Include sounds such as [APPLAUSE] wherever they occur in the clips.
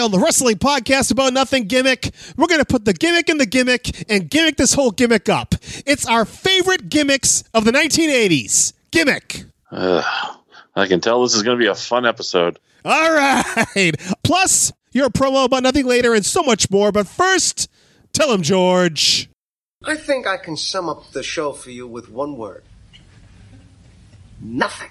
on the wrestling podcast about nothing gimmick, we're going to put the gimmick in the gimmick and gimmick this whole gimmick up. It's our favorite gimmicks of the 1980s. Gimmick. Ugh. I can tell this is going to be a fun episode. All right. Plus, your promo about nothing later and so much more. But first, tell him, George. I think I can sum up the show for you with one word nothing.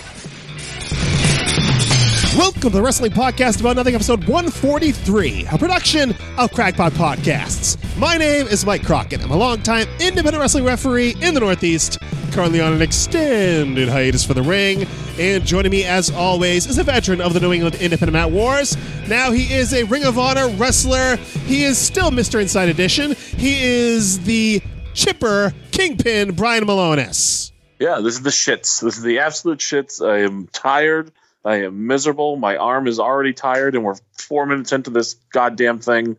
Welcome to the Wrestling Podcast About Nothing, episode 143, a production of Crackpot Podcasts. My name is Mike Crockett. I'm a longtime independent wrestling referee in the Northeast, currently on an extended hiatus for the ring. And joining me, as always, is a veteran of the New England Independent Mat Wars. Now he is a Ring of Honor wrestler. He is still Mr. Inside Edition. He is the chipper kingpin, Brian Milonas. Yeah, this is the shits. This is the absolute shits. I am tired. I am miserable. My arm is already tired, and we're four minutes into this goddamn thing.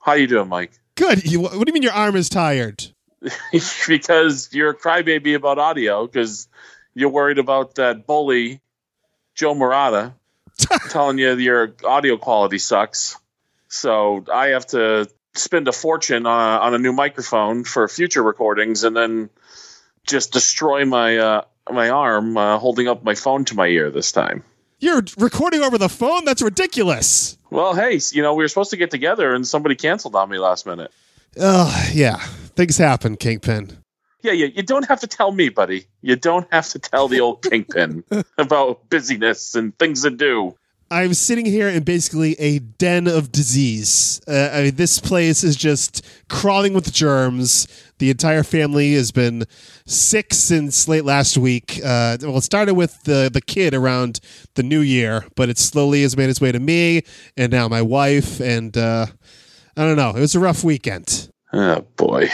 How you doing, Mike? Good. You, what do you mean your arm is tired? [LAUGHS] because you're a crybaby about audio because you're worried about that bully, Joe Murata, [LAUGHS] telling you your audio quality sucks. So I have to spend a fortune on a, on a new microphone for future recordings, and then just destroy my uh, my arm uh, holding up my phone to my ear this time. You're recording over the phone? That's ridiculous. Well, hey, you know we were supposed to get together, and somebody canceled on me last minute. Oh, yeah. Things happen, Kingpin. Yeah, yeah. You don't have to tell me, buddy. You don't have to tell the old kingpin [LAUGHS] about busyness and things to do. I'm sitting here in basically a den of disease. Uh, I mean, this place is just crawling with germs. The entire family has been sick since late last week. Uh, well, it started with the the kid around the new year, but it slowly has made its way to me and now my wife. And uh, I don't know. It was a rough weekend. Oh boy.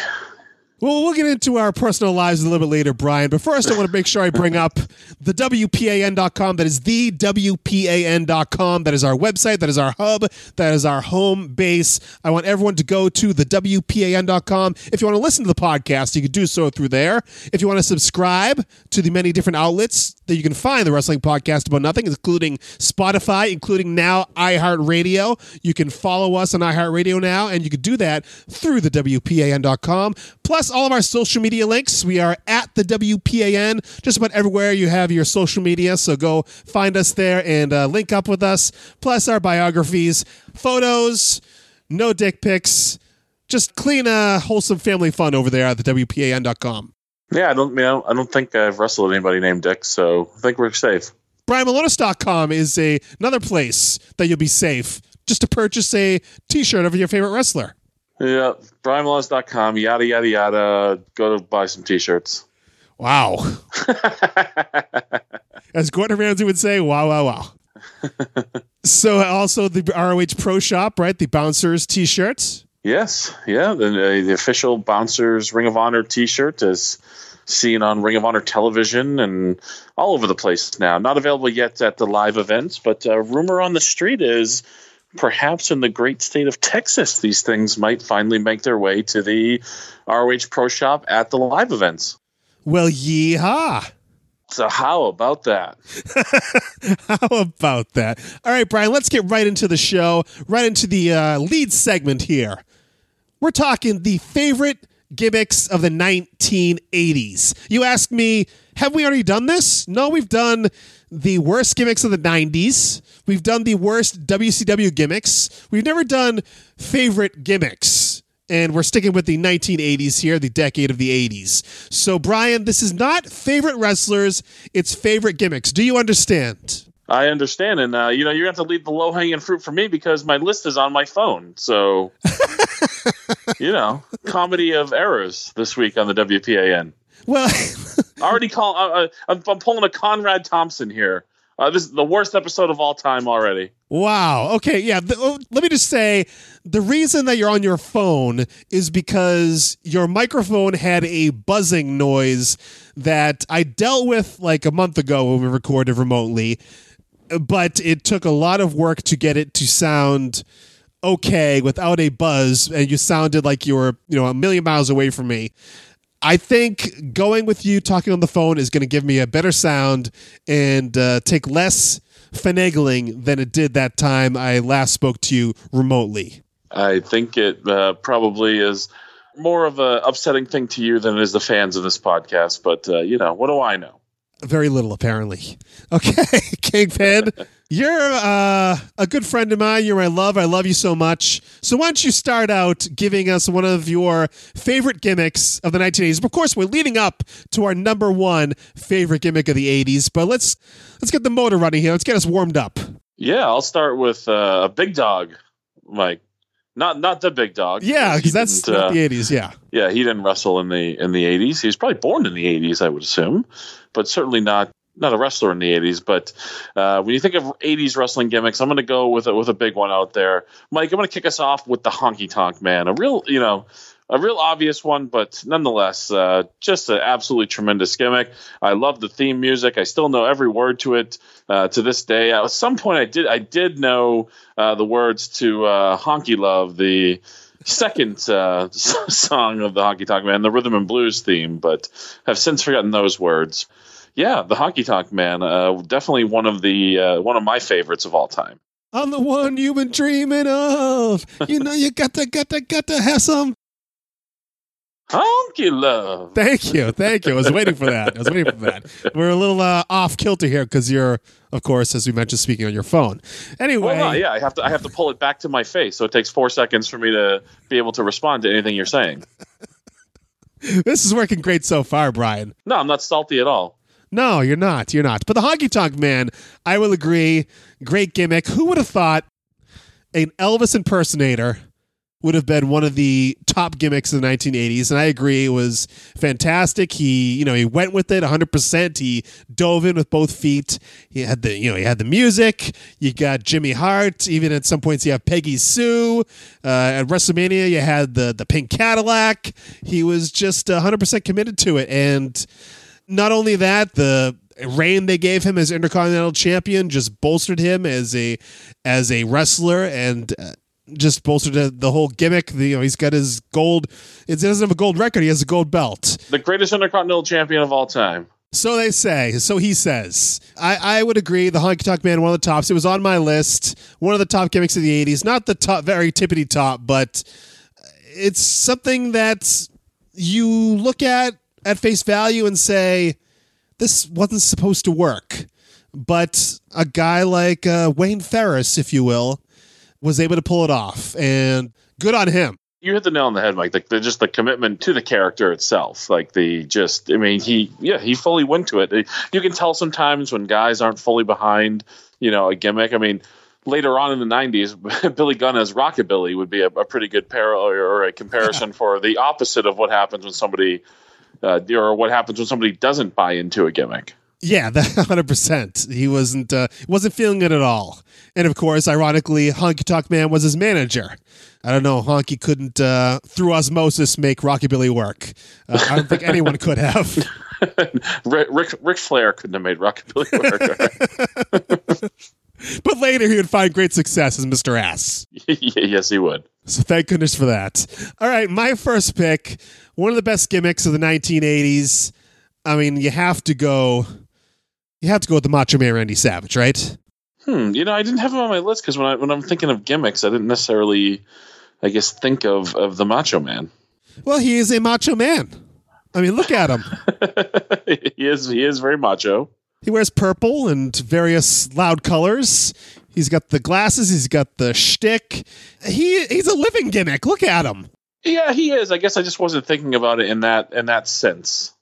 Well, we'll get into our personal lives a little bit later, Brian. But first, I want to make sure I bring up the WPAN.com. That is the WPAN.com. That is our website. That is our hub. That is our home base. I want everyone to go to the WPAN.com. If you want to listen to the podcast, you can do so through there. If you want to subscribe to the many different outlets that you can find the Wrestling Podcast About Nothing, including Spotify, including now iHeartRadio, you can follow us on iHeartRadio now, and you can do that through the WPAN.com. Plus, all of our social media links. We are at the WPAN, just about everywhere you have your social media. So go find us there and uh, link up with us. Plus, our biographies, photos, no dick pics, just clean, uh, wholesome family fun over there at the WPAN.com. Yeah, I don't. You know, I don't think I've wrestled anybody named Dick, so I think we're safe. BrianMilonas.com is a, another place that you'll be safe just to purchase a t-shirt of your favorite wrestler. Yeah, BrianMilonas.com, yada yada yada. Go to buy some t-shirts. Wow. [LAUGHS] As Gordon Ramsay would say, wow, wow, wow. so also the ROH Pro Shop, right? The Bouncers t-shirts. Yes, yeah. The, uh, the official Bouncers Ring of Honor T-shirt is seen on Ring of Honor television and all over the place now. Not available yet at the live events, but uh, rumor on the street is perhaps in the great state of Texas, these things might finally make their way to the ROH Pro Shop at the live events. Well, yeehaw. So how about that? [LAUGHS] How about that? All right, Brian, let's get right into the show, right into the uh, lead segment here. We're talking the favorite gimmicks of the 1980s. You ask me, have we already done this? No, we've done the worst gimmicks of the 90s. We've done the worst WCW gimmicks. We've never done favorite gimmicks. And we're sticking with the 1980s here, the decade of the 80s. So, Brian, this is not favorite wrestlers, it's favorite gimmicks. Do you understand? I understand, and uh, you know you're going to have to leave the low hanging fruit for me because my list is on my phone. So, [LAUGHS] you know, comedy of errors this week on the WPAN. Well, I already call. Uh, uh, I'm, I'm pulling a Conrad Thompson here. Uh, this is the worst episode of all time already. Wow. Okay. Yeah. The, oh, let me just say the reason that you're on your phone is because your microphone had a buzzing noise that I dealt with like a month ago when we recorded remotely, but it took a lot of work to get it to sound okay without a buzz and you sounded like you were, you know, a million miles away from me. I think going with you talking on the phone is going to give me a better sound and uh, take less finagling than it did that time I last spoke to you remotely. I think it uh, probably is more of a upsetting thing to you than it is the fans of this podcast. But uh, you know, what do I know? Very little, apparently. [LAUGHS] Okay, Kingpin, [LAUGHS] you're uh, a good friend of mine. You're my love. I love you so much. So why don't you start out giving us one of your favorite gimmicks of the 1980s? Of course, we're leading up to our number one favorite gimmick of the 80s. But let's let's get the motor running here. Let's get us warmed up. Yeah, I'll start with uh, a big dog, Mike. Not not the big dog. Yeah, because that's uh, the 80s. Yeah. Yeah, he didn't wrestle in the in the 80s. He was probably born in the 80s, I would assume, but certainly not not a wrestler in the 80s. But uh, when you think of 80s wrestling gimmicks, I'm going to go with a, with a big one out there. Mike, I'm going to kick us off with the Honky Tonk Man, a real you know a real obvious one, but nonetheless, uh, just an absolutely tremendous gimmick. I love the theme music. I still know every word to it uh, to this day. At some point, I did I did know uh, the words to uh, "Honky Love," the second uh, [LAUGHS] song of the Honky Tonk Man, the rhythm and blues theme, but have since forgotten those words. Yeah, the Honky Tonk Man, uh, definitely one of the uh, one of my favorites of all time. I'm the one you've been dreaming of. You know you got to, got to, got to have some. Honky Love. Thank you, thank you. I was waiting for that. I was waiting for that. We're a little uh, off kilter here because you're, of course, as we mentioned, speaking on your phone. Anyway, Well, yeah, I have to I have to pull it back to my face, so it takes four seconds for me to be able to respond to anything you're saying. [LAUGHS] this is working great so far, Brian. No, I'm not salty at all. No, you're not. You're not. But the Honky Tonk Man, I will agree, great gimmick. Who would have thought an Elvis impersonator would have been one of the top gimmicks in the 1980s? And I agree, it was fantastic. He, you know, he went with it 100%. He dove in with both feet. He had the, you know, he had the music. You got Jimmy Hart. Even at some points, you have Peggy Sue. Uh, at WrestleMania, you had the the pink Cadillac. He was just 100% committed to it, and not only that, the reign they gave him as Intercontinental Champion just bolstered him as a as a wrestler and. Uh, just bolstered the, the whole gimmick. The, you know, he's got his gold. It doesn't have a gold record. He has a gold belt. The greatest Intercontinental Champion of all time. So they say. So he says. I, I would agree. The Honky Tonk Man, one of the tops. It was on my list. One of the top gimmicks of the '80s. Not the top, very tippity top, but it's something that you look at at face value and say, this wasn't supposed to work. But a guy like uh, Wayne Farris, if you will, was able to pull it off, and good on him. You hit the nail on the head, Mike. The, the, just the commitment to the character itself, like the just. I mean, he yeah, he fully went to it. You can tell sometimes when guys aren't fully behind, you know, a gimmick. I mean, later on in the '90s, [LAUGHS] Billy Gunn as Rockabilly would be a, a pretty good parallel or a comparison for the opposite of what happens when somebody, uh, or what happens when somebody doesn't buy into a gimmick. Yeah, [LAUGHS] that hundred percent. He wasn't uh, wasn't feeling it at all. And of course, ironically, Honky Tonk Man was his manager. I don't know, Honky couldn't uh, through osmosis make Rockabilly work. Uh, I don't think anyone [LAUGHS] could have. Ric, Ric, Flair couldn't have made Rockabilly work. [LAUGHS] but later, he would find great success as Mr. Ass. [LAUGHS] yes, he would. So thank goodness for that. All right, my first pick, one of the best gimmicks of the 1980s. I mean, you have to go. You have to go with the Macho Man Randy Savage, right? Hmm. You know, I didn't have him on my list because when I when I'm thinking of gimmicks, I didn't necessarily, I guess, think of of the Macho Man. Well, he is a macho man. I mean, look at him. [LAUGHS] he is he is very macho. He wears purple and various loud colors. He's got the glasses. He's got the shtick. He he's a living gimmick. Look at him. Yeah, he is. I guess I just wasn't thinking about it in that in that sense.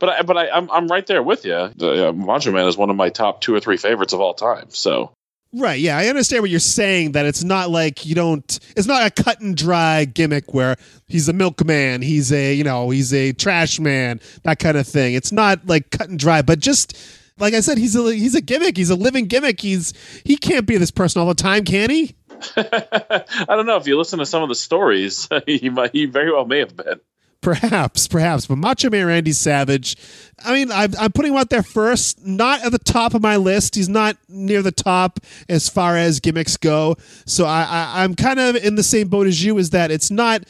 But I, but I, I'm I'm right there with you. The, uh, Macho Man is one of my top two or three favorites of all time. So Right. Yeah, I understand what you're saying. That it's not like you don't. It's not a cut and dry gimmick where he's a milkman, he's a you know he's a trash man, that kind of thing. It's not like cut and dry, but just Like I said, he's a he's a gimmick. He's a living gimmick. He's he can't be this person all the time, can he? [LAUGHS] I don't know if you listen to some of the stories, [LAUGHS] he might he very well may have been. Perhaps, perhaps, but Macho Man Randy Savage. I mean, I'm, I'm putting him out there first, not at the top of my list. He's not near the top as far as gimmicks go. So I, I I'm kind of in the same boat as you. Is that it's not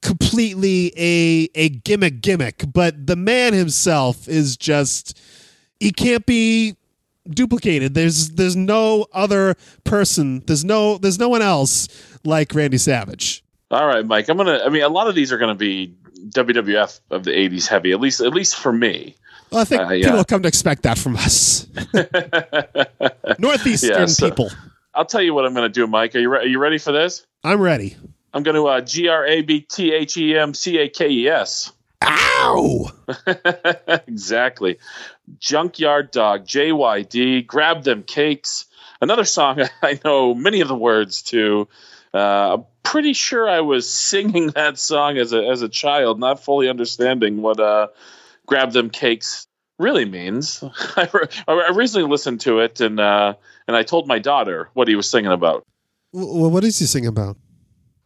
completely a a gimmick gimmick, but the man himself is just he can't be duplicated. There's there's no other person. There's no there's no one else like Randy Savage. All right, Mike. I'm gonna. I mean, a lot of these are gonna be WWF of the '80s heavy. At least, at least for me. Well, I think Uh, people yeah. have come to expect that from us, [LAUGHS] northeastern Yeah, so- people. I'll tell you what I'm gonna do, Mike. Are you re- are you ready for this? I'm ready. I'm gonna uh, G R A B T H E M C A K E S. Ow! [LAUGHS] exactly. Junkyard Dog, JYD, Grab Them Cakes. Another song [LAUGHS] I know many of the words to. Uh, I'm pretty sure I was singing [LAUGHS] that song as a as a child, not fully understanding what uh, "Grab Them Cakes" really means. I, re- I recently listened to it, and uh, and I told my daughter what he was singing about. Well, what is he singing about?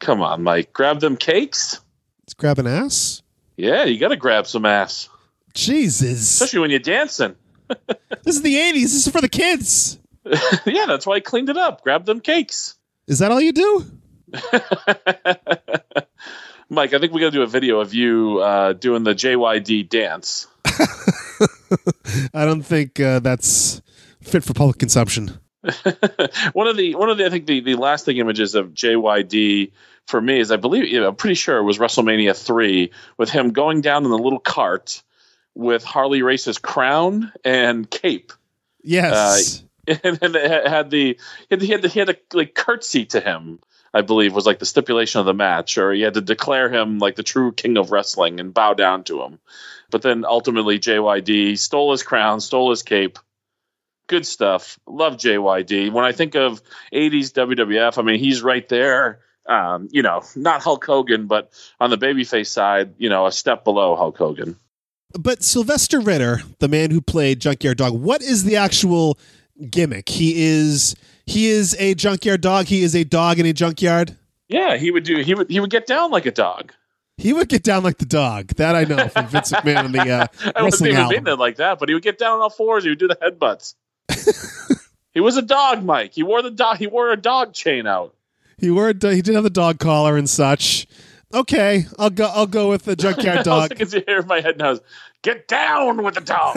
Come on, Mike, grab them cakes. It's grab an ass. Yeah, you got to grab some ass, Jesus, especially when you're dancing. [LAUGHS] this is the '80s. This is for the kids. [LAUGHS] yeah, that's why I cleaned it up. Grab them cakes. Is that all you do? [LAUGHS] Mike, I think we got to do a video of you uh, doing the JYD dance. I don't think uh, that's fit for public consumption. [LAUGHS] one of the one of the I think the, the lasting images of JYD for me is I believe you know, I'm pretty sure it was WrestleMania three with him going down in the little cart with Harley Race's crown and cape. Yes. Uh, [LAUGHS] and then it had the he had, he had, he had a like curtsy to him i believe was like the stipulation of the match or he had to declare him like the true king of wrestling and bow down to him but then ultimately jyd stole his crown stole his cape good stuff love jyd when i think of 80s wwf i mean he's right there um, you know not hulk hogan but on the babyface side you know a step below hulk hogan But Sylvester Ritter, the man who played Junkyard Dog, what is the actual gimmick? He is he is a junkyard dog. He is a dog in a junkyard. yeah he would do he would he would get down like a dog He would get down like the dog. That I know from Vince [LAUGHS] McMahon on the uh, I wasn't wrestling even album. like that, but he would get down on all fours. He would do the headbutts. [LAUGHS] he was a dog, Mike. He wore the dog. He wore a dog chain out. He wore a, he did have the dog collar and such. Okay, I'll go. I'll go with the [LAUGHS] junkyard I dog. can see here in my head now. Get down with the dog.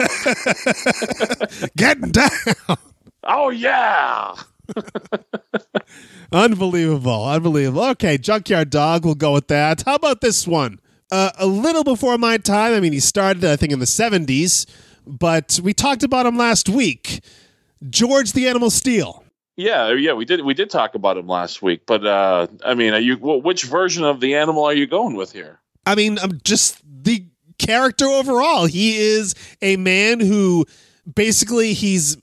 [LAUGHS] Get down. oh yeah. Unbelievable. Unbelievable. Okay, Junkyard Dog, we'll go with that. How about this one? Uh, a little before my time. I mean, he started, I think, in the 70s, but we talked about him last week. George the Animal Steele. Yeah, yeah, we did. We did talk about him last week, but uh, I mean, are you? Which version of the animal are you going with here? I mean, I'm just the character overall. He is a man who basically he's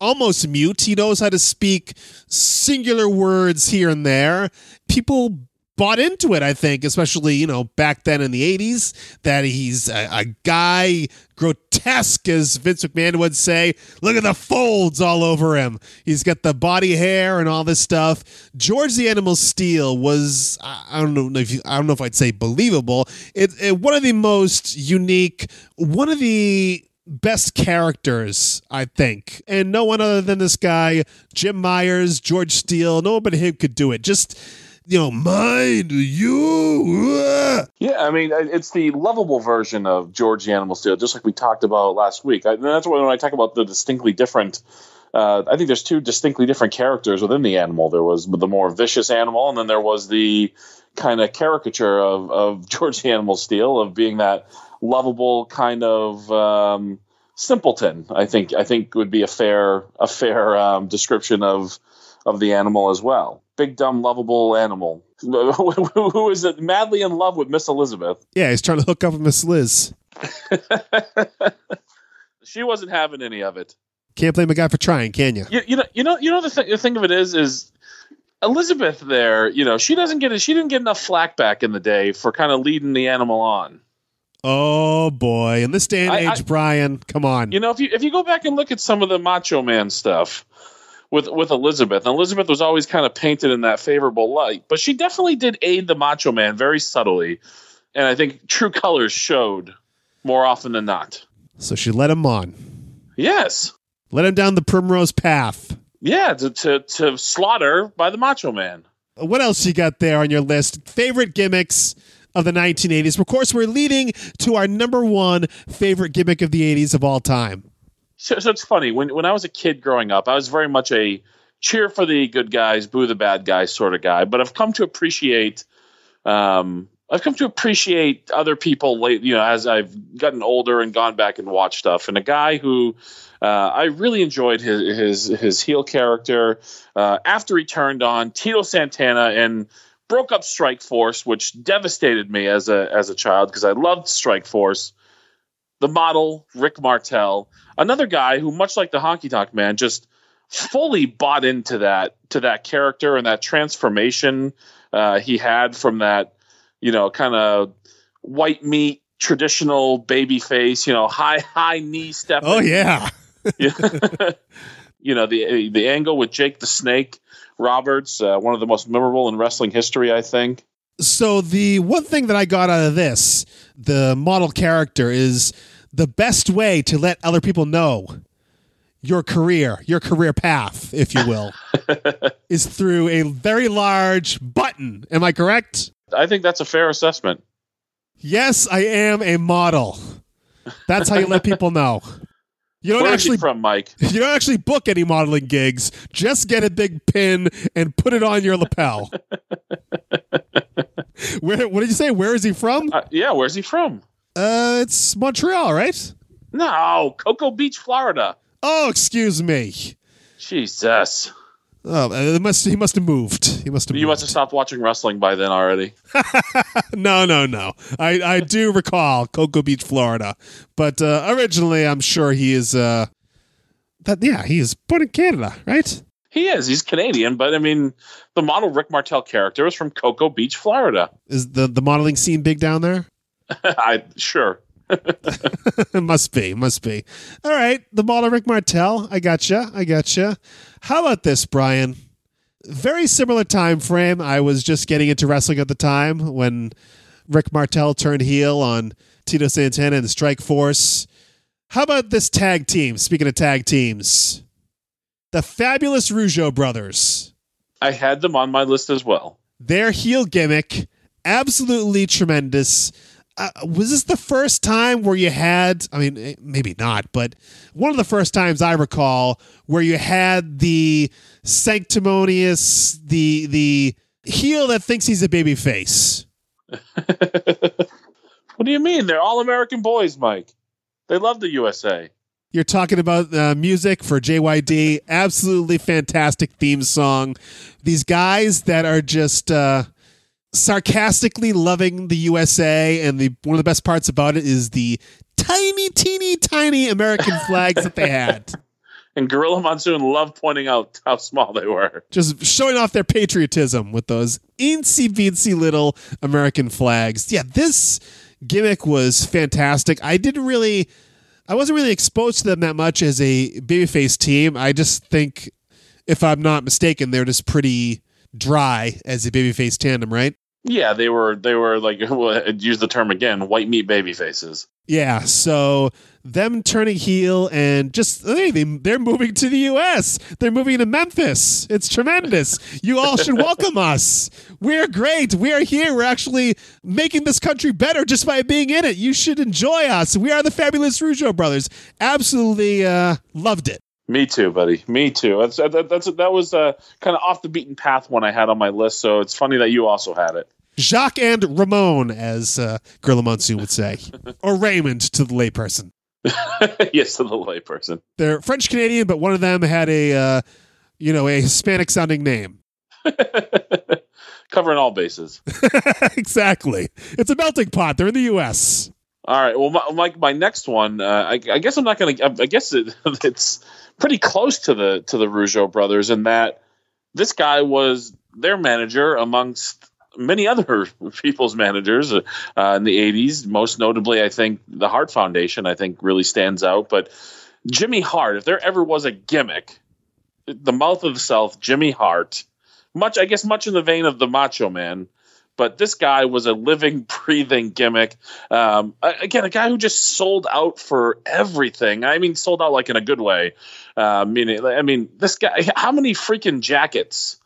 almost mute. He knows how to speak singular words here and there. People bought into it, I think, especially, you know, back then in the 80s, that he's a, a guy grotesque, as Vince McMahon would say. Look at the folds all over him. He's got the body hair and all this stuff. George the Animal Steele was, I don't know if you, I don't know if I'd say believable. It, it one of the most unique, one of the best characters, I think. And no one other than this guy, Jim Myers, George Steele, no one but him could do it. Just, you know, mind you. uh, Yeah, I mean, it's the lovable version of George the Animal Steele, just like we talked about last week. I, that's why when I talk about the distinctly different, uh, I think there's two distinctly different characters within the animal. There was the more vicious animal, and then there was the kind of caricature of, of [LAUGHS] George the Animal Steele of being that lovable kind of um, simpleton. I think I think would be a fair a fair um, description of of the animal as well. Big dumb lovable animal [LAUGHS] who is it madly in love with Miss Elizabeth. Yeah, he's trying to hook up with Miss Liz. [LAUGHS] she wasn't having any of it. Can't blame a guy for trying, can you? You, you know, you know, you know. The, th- the thing of it is, is Elizabeth there. You know, she doesn't get it. She didn't get enough flack back in the day for kind of leading the animal on. Oh boy! In this day and I- age, I- Brian, come on. You know, if you if you go back and look at some of the Macho Man stuff with with Elizabeth, and Elizabeth was always kind of painted in that favorable light, but she definitely did aid the Macho Man very subtly, and I think true colors showed more often than not. so she let him on, Yes, let him down the primrose path. yeah, to to, to slaughter by the Macho Man. What else you got there on your list? Favorite gimmicks of the 1980s. Of course, we're leading to our number one favorite gimmick of the 80s of all time. So, so it's funny when when I was a kid growing up, I was very much a cheer for the good guys, boo the bad guys sort of guy. But I've come to appreciate, um, I've come to appreciate other people late, you know, as I've gotten older and gone back and watched stuff. And a guy who uh, I really enjoyed his his his heel character uh, after he turned on Tito Santana and broke up Strike Force, which devastated me as a as a child because I loved Strike Force. The model Rick Martel, another guy who, much like the Honky Tonk Man, just fully bought into that to that character and that transformation uh, he had from that, you know, kind of white meat traditional baby face, you know, high high knee step. Oh [LAUGHS] yeah. you know the the angle with Jake the Snake Roberts, uh, one of the most memorable in wrestling history, I think. So the one thing that I got out of this, the model character, is the best way to let other people know your career, your career path, if you will, [LAUGHS] is through a very large button. Am I correct? I think that's a fair assessment. Yes, I am a model. That's how you let people know. You don't Where actually from, Mike? [LAUGHS] you don't actually book any modeling gigs. Just get a big pin and put it on your lapel. [LAUGHS] [LAUGHS] Where what did you say? Where is he from? Uh, yeah, where's he from? Uh, it's Montreal, right? No, Cocoa Beach, Florida. Oh, excuse me. Jesus. Oh, uh, it must he must have moved. He must have. You must have stopped watching wrestling by then already. [LAUGHS] No, no, no. I I do recall Cocoa Beach, Florida, but uh, originally I'm sure he is. Uh, that yeah, he is born in Canada, right? He is. He's Canadian, but I mean, the model Rick Martel character is from Cocoa Beach, Florida. Is the the modeling scene big down there? [LAUGHS] I sure. it [LAUGHS] [LAUGHS] must be, must be. All right, the model Rick Martel. I gotcha, I gotcha. How about this, Brian? Very similar time frame. I was just getting into wrestling at the time when Rick Martel turned heel on Tito Santana and Strike Force. How about this tag team? Speaking of tag teams, the fabulous Rougeau brothers. I had them on my list as well. Their heel gimmick, absolutely tremendous. Uh, was this the first time where you had, I mean, eh, maybe not, but one of the first times I recall where you had the sanctimonious, the the heel that thinks he's a baby face. [LAUGHS] What do you mean? They're all American boys, Mike. They love the USA. You're talking about uh, music for JYD. Absolutely fantastic theme song. These guys that are just uh, sarcastically loving the USA, and the one of the best parts about it is the tiny, teeny, tiny American flags that they had. [LAUGHS] And Gorilla Monsoon loved pointing out how small they were. Just showing off their patriotism with those incy beansy little American flags. Yeah, this gimmick was fantastic. I didn't really, I wasn't really exposed to them that much as a babyface team. I just think, if I'm not mistaken, they're just pretty dry as a babyface tandem, right? Yeah, they were. They were like [LAUGHS] use the term again, white meat baby faces. Yeah, so them turning heel and just hey, they, they're moving to the U.S. They're moving to Memphis. It's tremendous. You all should welcome us. We're great. We are here. We're actually making this country better just by being in it. You should enjoy us. We are the fabulous Rougeau brothers. Absolutely uh, loved it. Me too, buddy. Me too. That's that, that's that was uh, kind of off the beaten path one I had on my list. So it's funny that you also had it. Jacques and Ramon, as uh, Gorilla Monsoon would say, [LAUGHS] or Raymond to the layperson. [LAUGHS] yes, to the layperson. They're French Canadian, but one of them had a, uh, you know, a Hispanic sounding name. [LAUGHS] Covering all bases. [LAUGHS] exactly. It's a melting pot. They're in the U.S. All right. Well, my, my next one. Uh, I, I guess I'm not going to. I guess it, it's pretty close to the to the Rougeau brothers in that this guy was their manager amongst many other [LAUGHS] people's managers uh, in the 80s. Most notably, I think the Hart Foundation, I think, really stands out. But Jimmy Hart, if there ever was a gimmick, the mouth of the South, Jimmy Hart, much, I guess, much in the vein of the Macho Man. But this guy was a living, [LAUGHS] breathing gimmick. Um, again, a guy who just sold out for everything. I mean, sold out like in a good way. Uh, meaning, I mean, this guy. How many freaking jackets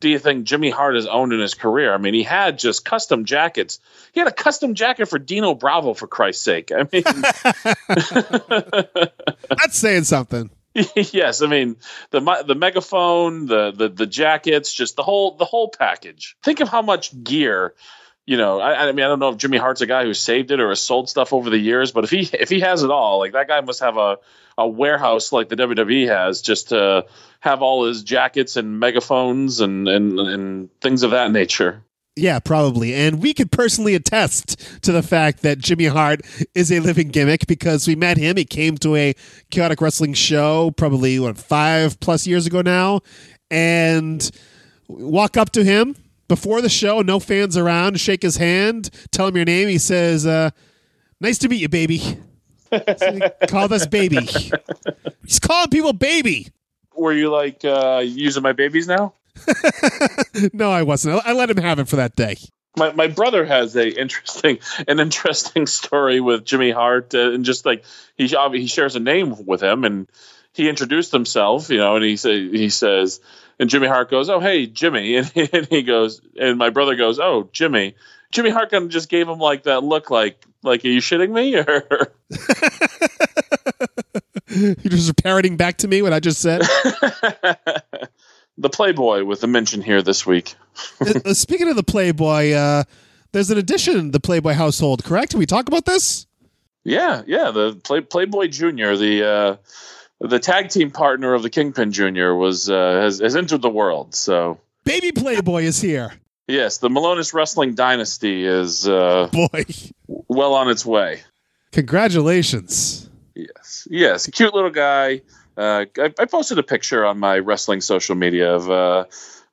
do you think Jimmy Hart has owned in his career? I mean, he had just custom jackets. He had a custom jacket for Dino Bravo, for Christ's sake. I mean, [LAUGHS] [LAUGHS] that's saying something. yes, I mean the the megaphone, the, the the jackets, just the whole the whole package. Think of how much gear. You know, I, I mean, I don't know if Jimmy Hart's a guy who saved it or has sold stuff over the years, but if he if he has it all, like that guy must have a a warehouse like the WWE has just to have all his jackets and megaphones and and, and things of that nature. Yeah, probably. And we could personally attest to the fact that Jimmy Hart is a living gimmick because we met him. He came to a chaotic wrestling show probably, what, five plus years ago now. And walk up to him before the show, no fans around, shake his hand, tell him your name. He says, uh, Nice to meet you, baby. So [LAUGHS] call us baby. He's calling people baby. Were you like uh, using my babies now? [LAUGHS] no, I wasn't. I let him have it for that day. My, my brother has a interesting an interesting story with Jimmy Hart uh, and just like he he shares a name with him and he introduced himself you know and he say, he says and Jimmy Hart goes oh hey Jimmy [LAUGHS] and he, and he goes and my brother goes oh Jimmy Jimmy Hart kind of just gave him like that look like like are you shitting me [LAUGHS] or [LAUGHS] you just parroting back to me what I just said the Playboy with a mention here this week. uh, speaking of the Playboy, uh, there's an addition the Playboy household, correct? Can we talk about this? Yeah, yeah. The Play, Playboy Junior, the uh, the tag team partner of the Kingpin Junior, was uh, has, has entered the world. So, baby Playboy is here. Yes, the Milonas Wrestling Dynasty is uh, boy well on its way. Congratulations. Yes, yes, cute little guy. Uh, I, I, posted a picture on my wrestling social media of uh,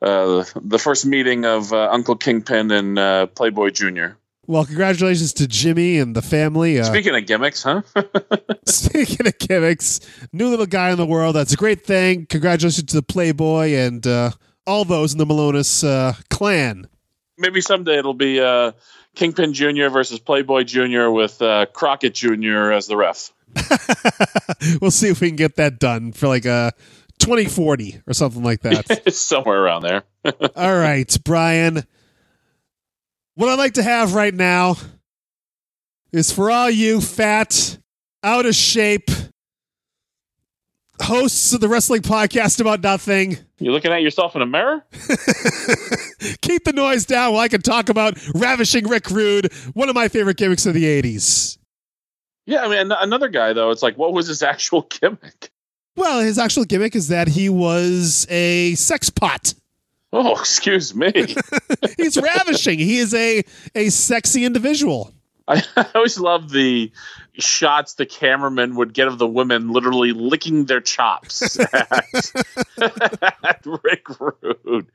uh, the first meeting of uh, Uncle Kingpin and uh, Playboy Junior. Well, congratulations to Jimmy and the family. Uh, speaking of gimmicks, huh? [LAUGHS] speaking of gimmicks, new little guy in the world. That's a great thing. Congratulations to the Playboy and uh, all those in the Milonas uh, clan. Maybe someday it'll be uh, Kingpin Jr. versus Playboy Jr. with Crockett Jr. as the ref. [LAUGHS] we'll see if we can get that done for like a 2040 or something like that. [LAUGHS] Somewhere around there. All right, Brian. What I'd like to have right now is for all you fat, out of shape hosts of the wrestling podcast about nothing. You're looking at yourself in a mirror? [LAUGHS] Keep the noise down while I can talk about Ravishing Rick Rude, one of my favorite gimmicks of the 80s. Yeah, I mean, another guy though. It's like, what was his actual [LAUGHS] gimmick? Well, his actual gimmick is that he was a sex pot. Oh, [LAUGHS] excuse me. [LAUGHS] He's ravishing. He is a a sexy individual. I, [LAUGHS] I always love the shots the cameraman would get of the women literally licking their chops at, at Rick Rude.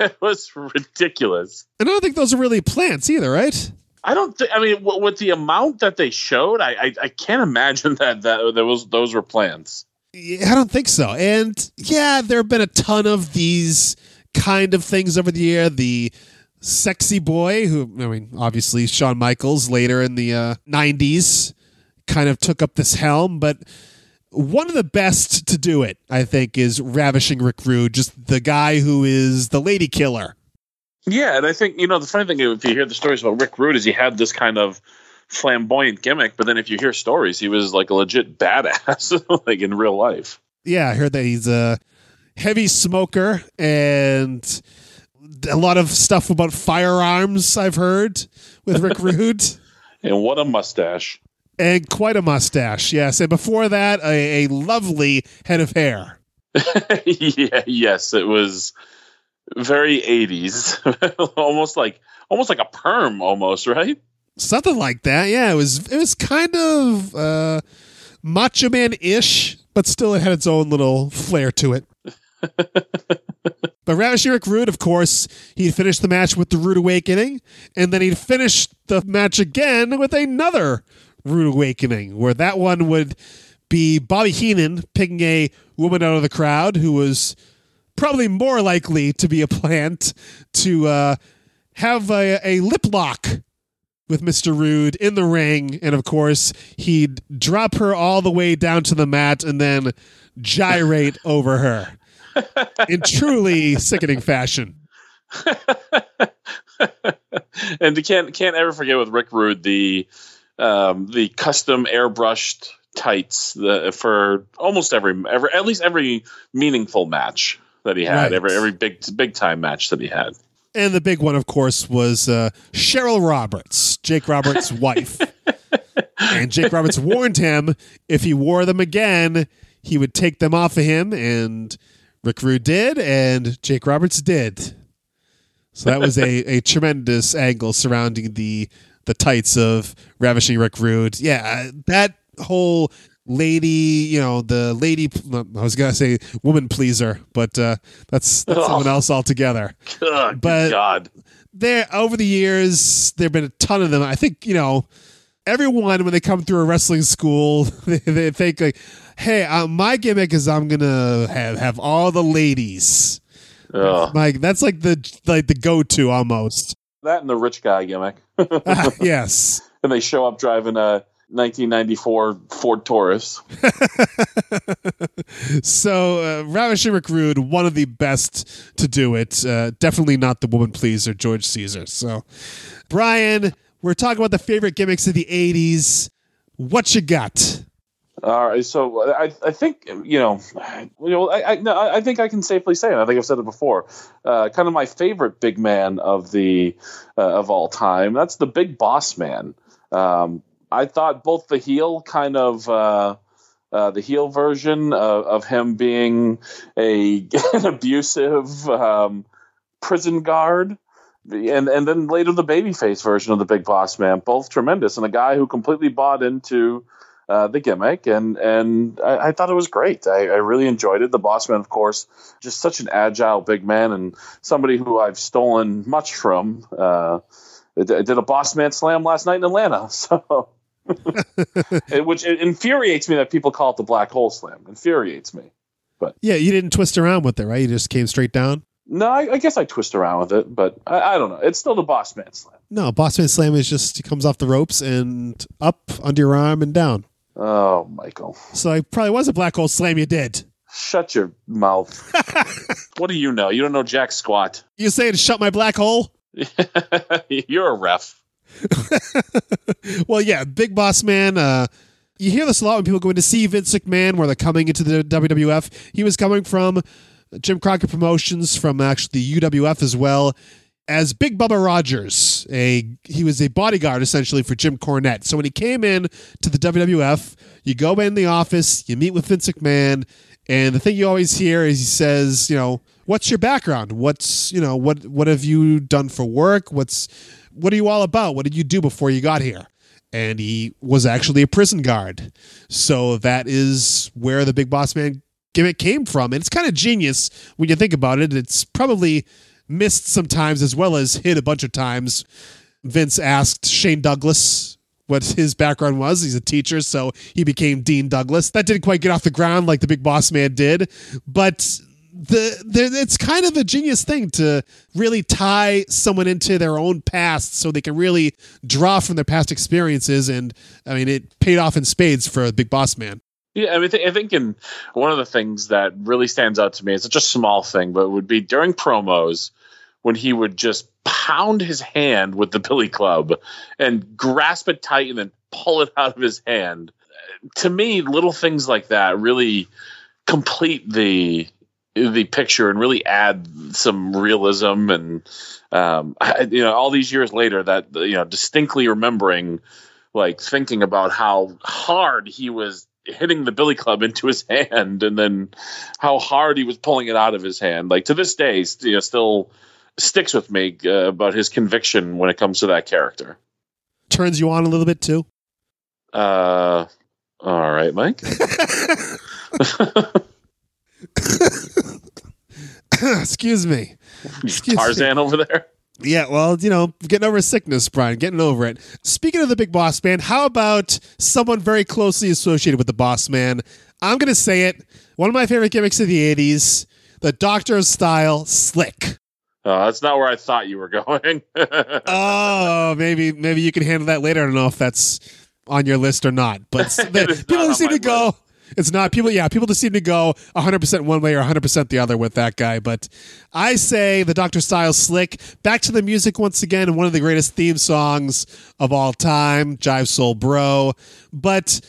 It was ridiculous. And I don't think those are really plants either, right? I don't think. I mean, w- with the amount that they showed, I, I, I can't imagine that that there was those were plans. I don't think so. And yeah, there have been a ton of these kind of things over the year. The sexy boy, who I mean, obviously Shawn Michaels later in the uh, '90s, kind of took up this helm, but. One of the best to do it, I think, is Ravishing Rick Rude, just the guy who is the lady killer yeah, and I think you know the funny thing if you hear the stories about Rick Rude is he had this kind of flamboyant gimmick, but then if you hear stories, he was like a legit badass, [LAUGHS] like in real life. Yeah, I heard that he's a heavy smoker and a lot of stuff about firearms. I've heard with Rick [LAUGHS] Rude, and what a mustache! And quite a mustache, yes. And before that, a, a lovely head of hair. [LAUGHS] yeah, yes, it was very 80s [LAUGHS] almost like almost like a perm almost right something like that yeah it was it was kind of uh macho man ish but still it had its own little flair to it [LAUGHS] But Ravishing Rick Rude, of course, he'd finish the match with the Rude Awakening, and then he'd finish the match again with another Rude Awakening, where that one would be Bobby Heenan picking a woman out of the crowd who was probably more likely to be a plant to uh, have a, a lip lock with Mr. Rude in the ring. And of course, he'd drop her all the way down to the mat and then gyrate [LAUGHS] over her in [LAUGHS] truly sickening fashion. [LAUGHS] and you can't can't ever forget with Rick Rude the um, the custom airbrushed tights the, for almost every every at least every meaningful match that he had Right. every every big big time match that he had. And the big one, of course, was uh, Cheryl Roberts, Jake Roberts' [LAUGHS] wife. And Jake Roberts warned him if he wore them again, he would take them off of him. And Rick Rude did, and Jake Roberts did. So that was a, [LAUGHS] a tremendous angle surrounding the the tights of Ravishing Rick Rude. Yeah, that whole lady, you know, the lady, I was going to say woman pleaser, but uh, that's, that's someone else altogether But- God. there over the years there have been a ton of them i think you know everyone when they come through a wrestling school [LAUGHS] they, they think like hey uh, my gimmick is i'm gonna have, have all the ladies Ugh. like that's like the like the go-to almost That and the rich guy gimmick. [LAUGHS] [LAUGHS] yes and they show up driving a 1994 Ford Taurus. so uh, ravishing rick rude one of the best to do it uh, definitely not the woman pleaser george caesar so brian we're talking about the favorite gimmicks of the 80s what you got All right, so I, I think you know, you know, I, I, no, I think I can safely say, and I think I've said it before. Uh, kind of my favorite big man of the uh, of all time. That's the Big Boss Man. Um, I thought both the heel kind of. Uh, uh, the heel version of, of him being a [LAUGHS] an abusive um, prison guard, and and then later the babyface version of the Big Boss Man, both tremendous, and a guy who completely bought into uh, the gimmick, and and I, I thought it was great. I, I really enjoyed it. The Boss Man, of course, just such an agile big man, and somebody who I've stolen much from. Uh, I did a Boss Man slam last night in Atlanta, [LAUGHS] so. [LAUGHS] it, which it infuriates me that people call it the black hole slam. Infuriates me. But yeah, you didn't twist around with it, right? You just came straight down. No, I, I guess I twist around with it, but I, I don't know. It's still the boss man slam. No, boss man Slam is just he comes off the ropes and up under your arm and down. Oh, Michael, So it probably was a black hole slam you did. shut your mouth. [LAUGHS] what do you know? You don't know jack squat. You saying shut my black hole? [LAUGHS] You're a ref. [LAUGHS] Well, yeah, Big Boss Man. Uh, you hear this a lot when people go in to see Vince McMahon, where they're coming into the WWF. He was coming from Jim Crockett Promotions, from actually the UWF as well, as Big Bubba Rogers. A he was a bodyguard essentially for Jim Cornette. So when he came in to the WWF, you go in the office, you meet with Vince McMahon, and the thing you always hear is he says, you know, what's your background? What's you know what what have you done for work? What's what are you all about? What did you do before you got here? And he was actually a prison guard. So that is where the Big Boss Man gimmick came from. And it's kind of genius when you think about it. It's probably missed sometimes as well as hit a bunch of times. Vince asked Shane Douglas what his background was. He's a teacher, so he became Dean Douglas. That didn't quite get off the ground like the Big Boss Man did, but the, the it's kind of a genius thing to really tie someone into their own past so they can really draw from their past experiences and I mean it paid off in spades for a Big Boss Man. Yeah, I mean, I think in one of the things that really stands out to me, it's such a small thing, but it would be during promos when he would just pound his hand with the billy club and grasp it tight and then pull it out of his hand. To me, little things like that really complete the the picture and really add some realism and um, I, you know all these years later that you know distinctly remembering like thinking about how hard he was hitting the billy club into his [LAUGHS] hand and then how hard he was pulling it out of his hand like to this day you know still sticks with me uh, about his conviction when it comes to that character Turns you on a little bit too. uh all right mike [LAUGHS] [LAUGHS] Excuse me. Excuse me. Tarzan over there. Yeah, well, you know, getting over sickness, Brian, getting over it. Speaking of the big boss man, how about someone very closely associated with the boss man? I'm going to say it. One of my favorite gimmicks of the 80s, the Doctor style slick. Oh, that's not where I thought you were going. [LAUGHS] Oh, maybe maybe you can handle that later. I don't know if that's on your list or not. But [LAUGHS] people who seem to go it's not people yeah, people just seem to go 100% one way or 100% the other with that guy, but I say the Dr. Style slick. Back to the music once again and one of the greatest theme songs of all time, Jive Soul Bro. But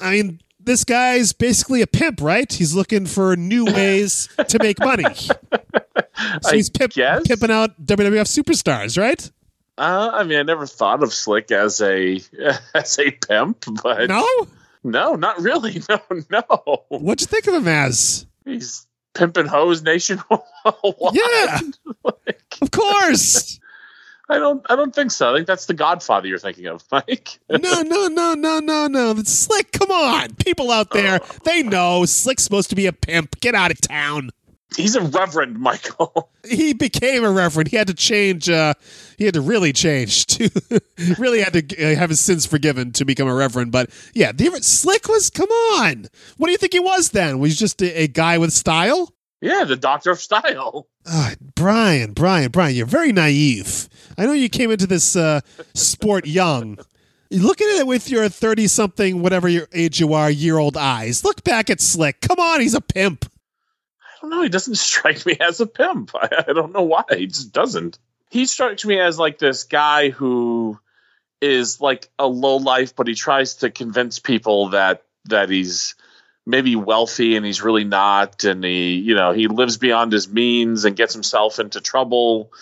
I mean this guy's basically a pimp, right? He's looking for new [LAUGHS] ways to make money. So I he's pimp, pimping out WWF superstars, right? Uh, I mean, I never thought of Slick as a [LAUGHS] as a pimp, but No? No, not really. [LAUGHS] No, no. What'd you think of him as? He's pimping hoes nationwide. Yeah. [LAUGHS] Like, Of course. [LAUGHS] I don't. I don't think so. I think that's the Godfather you're thinking of, Mike. no, no, no, no, no, no. That's Slick. Come on. People out there, oh. they know Slick's supposed to be a pimp. Get out of town. He's a reverend, Michael. [LAUGHS] He became a reverend. He had to change. Uh, he had to really change [LAUGHS] to really had to uh, have his sins forgiven to become a reverend. But yeah, the Slick was. Come on. What do you think he was then? Was he just a, a guy with style? Yeah, the Doctor of Style. Ah, Brian, Brian, Brian, you're very naive. I know you came into this uh, sport young. Look at it with your 30 something, whatever your age you are, year old eyes. Look back at Slick. Come on, he's a pimp. Don't know. He doesn't [LAUGHS] strike me as a pimp. I, I don't know why. He just doesn't. He strikes me as like this guy who is like a low life, but he tries to convince people that that he's maybe wealthy and he's really not, and he you know he lives beyond his means and gets himself into trouble.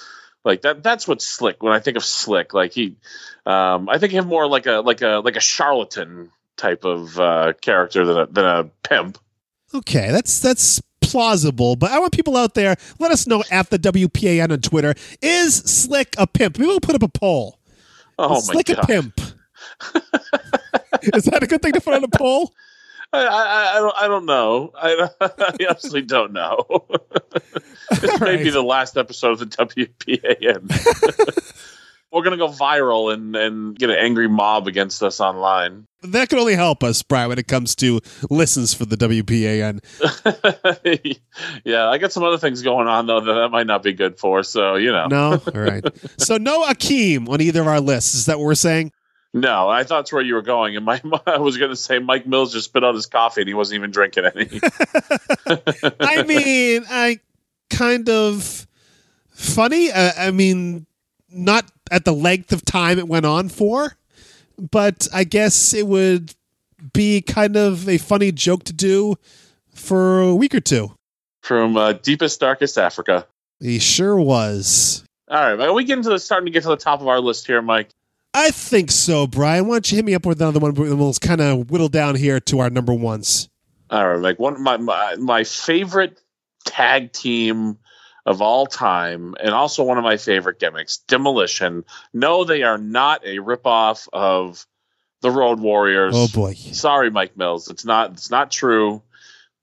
Like that. That's what's slick. When I think of slick, like he, um, I think him more like a like a like a charlatan type of uh, character than a, than a pimp. Okay, that's that's plausible, but I want people out there, let us know at the WPAN on Twitter. Is Slick a pimp? Maybe we'll put up a poll. Oh is my Slick god! a pimp? [LAUGHS] is that a good thing to put on a poll? I, I, I don't I don't know. [LAUGHS] I, I honestly don't know. [LAUGHS] this may be the last episode of the WPAN. We're gonna go viral and, and get an angry mob against us online. That could only help us, Brian, when it comes to listens for the WPAN. [LAUGHS] yeah, I got some other things going on though that that might not be good for. So you know, No? [LAUGHS] All right. So no Akeem on either of our lists. Is that what we're saying? No, I thought that's where you were going, and my [LAUGHS] I was going to say Mike Mills just spit out his coffee and he wasn't even drinking any. I mean, I kind of funny. Uh, I mean, not at the length of time it went on for, but I guess it would be kind of a funny joke to do for a week or two. From uh, deepest darkest Africa. He sure was. All right, are we getting to the starting to get to the top of our list here, Mike? I think so, Brian. Why don't you hit me up with another one? And We'll kind of whittle down here to our number ones. All right, like one of my, my my favorite tag team of all time, and also one of my favorite gimmicks, Demolition. No, they are not a ripoff of the Road Warriors. Oh boy. Sorry, Mike Mills. It's not. It's not true.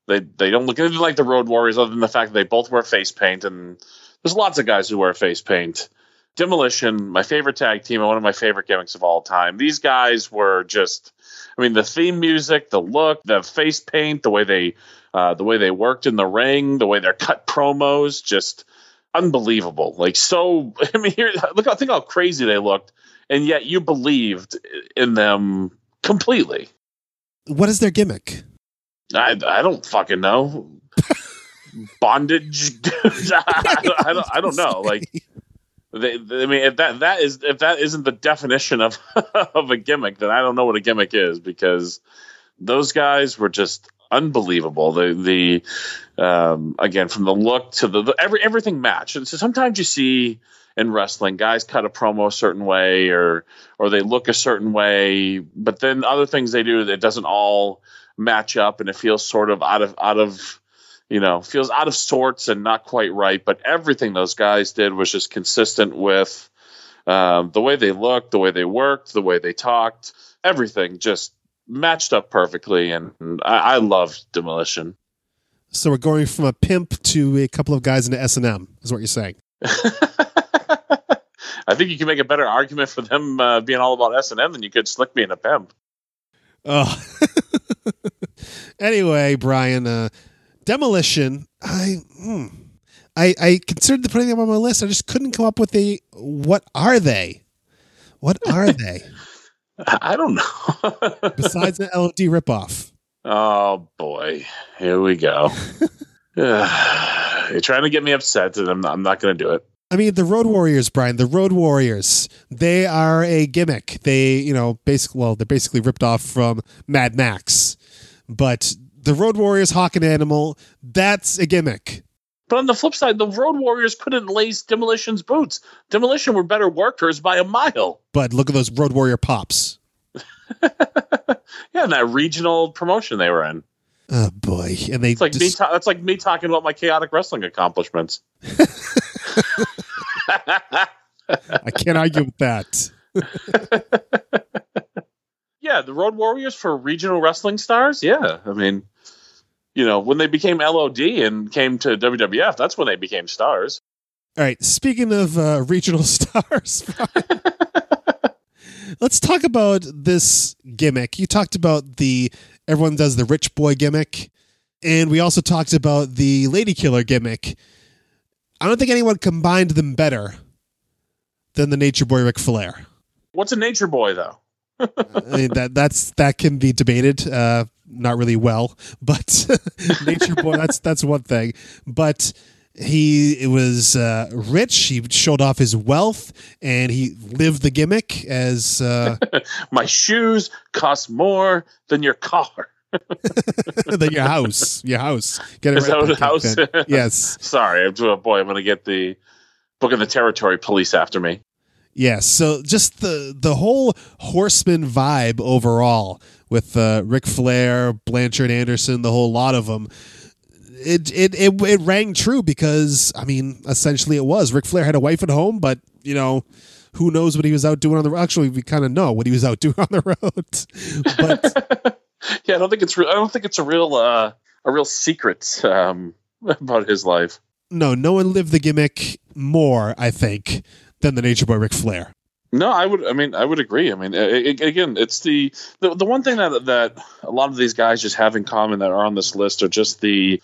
They they don't look anything like the Road Warriors, other than the fact that they both wear face paint, and there's lots of guys who wear face paint. Demolition, my favorite tag team, and one of my favorite gimmicks of all time. These guys were just. I mean, the theme music, the look, the face paint, the way they, uh, the way they worked in the ring, the way they're cut promos, just unbelievable. Like so, [LAUGHS] I mean, here, look, how think how crazy they looked, and yet you believed in them completely. What is their gimmick? I, I don't fucking know. [LAUGHS] Bondage. [LAUGHS] I, don't, I don't. I don't know. Like, they, they- I mean, if that that is if that isn't the definition of of a gimmick, then I don't know what a gimmick is because those guys were just unbelievable. The the um, again from the look to the, the every everything matched. And so sometimes you see in wrestling guys cut a promo a certain way or or they look a certain way, but then other things they do that doesn't all match up and it feels sort of out of out of you know feels out of sorts and not quite right. But everything those guys did was just consistent with um, the way they looked, the way they worked, the way they talked, everything just matched up perfectly, and, and I, I loved Demolition. So we're going from a pimp to a couple of guys into S and M. Is what you're saying? [LAUGHS] I think you can make a better argument for them uh, being all about S and M than you could Slick being a pimp. Oh. [LAUGHS] anyway, Brian, uh, demolition. I, hmm, I, I considered putting them on my list. I just couldn't come up with a. What are they? What are [LAUGHS] they I don't know. [LAUGHS] besides an LOD ripoff? oh boy, here we go. [LAUGHS] [SIGHS] You're trying to get me upset, and I'm not, I'm not going to do it. I mean, the Road Warriors, Brian. The Road Warriors. They are a gimmick. They, you know, basically, well, they're basically ripped off from Mad Max, but the Road Warriors, Hawk and Animal. That's a gimmick. But on the flip side, the Road Warriors couldn't lace Demolition's boots. Demolition were better workers by a mile. But look at those Road Warrior pops. [LAUGHS] Yeah, and that regional promotion they were in. Oh boy! And they It's like me. Ta- that's like me talking about my chaotic wrestling accomplishments. [LAUGHS] I can't argue with that. [LAUGHS] yeah, the Road Warriors for regional wrestling stars. Yeah, I mean, you know, when they became LOD and came to WWF, that's when they became stars. All right. Speaking of uh, regional [LAUGHS] stars, [LAUGHS] let's talk about this gimmick. You talked about the everyone does the rich boy gimmick, and we also talked about the lady killer gimmick. I don't think anyone combined them better than the Nature Boy Ric Flair. What's a nature boy though? [LAUGHS] I mean, that that's that can be debated. Uh, not really well, [LAUGHS] but [LAUGHS] Nature Boy. That's that's one thing. But he it was uh, rich. He showed off his wealth, and he lived the gimmick as uh, [LAUGHS] My shoes cost more than your car. than your house. Your house. Get it Is that right, what house- yes. Sorry, I'm oh boy, I'm gonna get the book of the territory police after me. Yes. So just the the whole horseman vibe overall with uh, Ric Flair, Blanchard Anderson, the whole lot of them. It, it it it rang true because I mean essentially it was Ric Flair had a wife at home, but you know who knows what he was out doing on the road? actually we kind of know what he was out [LAUGHS] doing on the road, but [LAUGHS] Yeah, I don't think it's. real. I don't think it's a real uh, a real secret um, [LAUGHS] about his life. no, no one lived the gimmick more I think than the Nature Boy Ric Flair. No, I would. I mean, I would agree. I mean, a- a- again, it's the, the the one thing that that a lot of these guys just have in common that are on this list are just the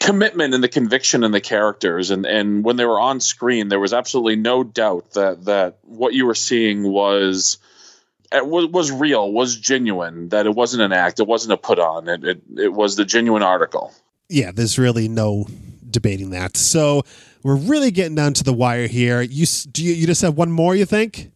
commitment and the conviction and the characters. And and when they were on screen, there was absolutely no doubt that that what you were seeing was. It was, was real, was genuine. That it wasn't an act, it wasn't a put on. It, it it was the genuine article. yeah, there's really no debating that. So we're really getting down to the wire here. You do you, you just have one more? You think?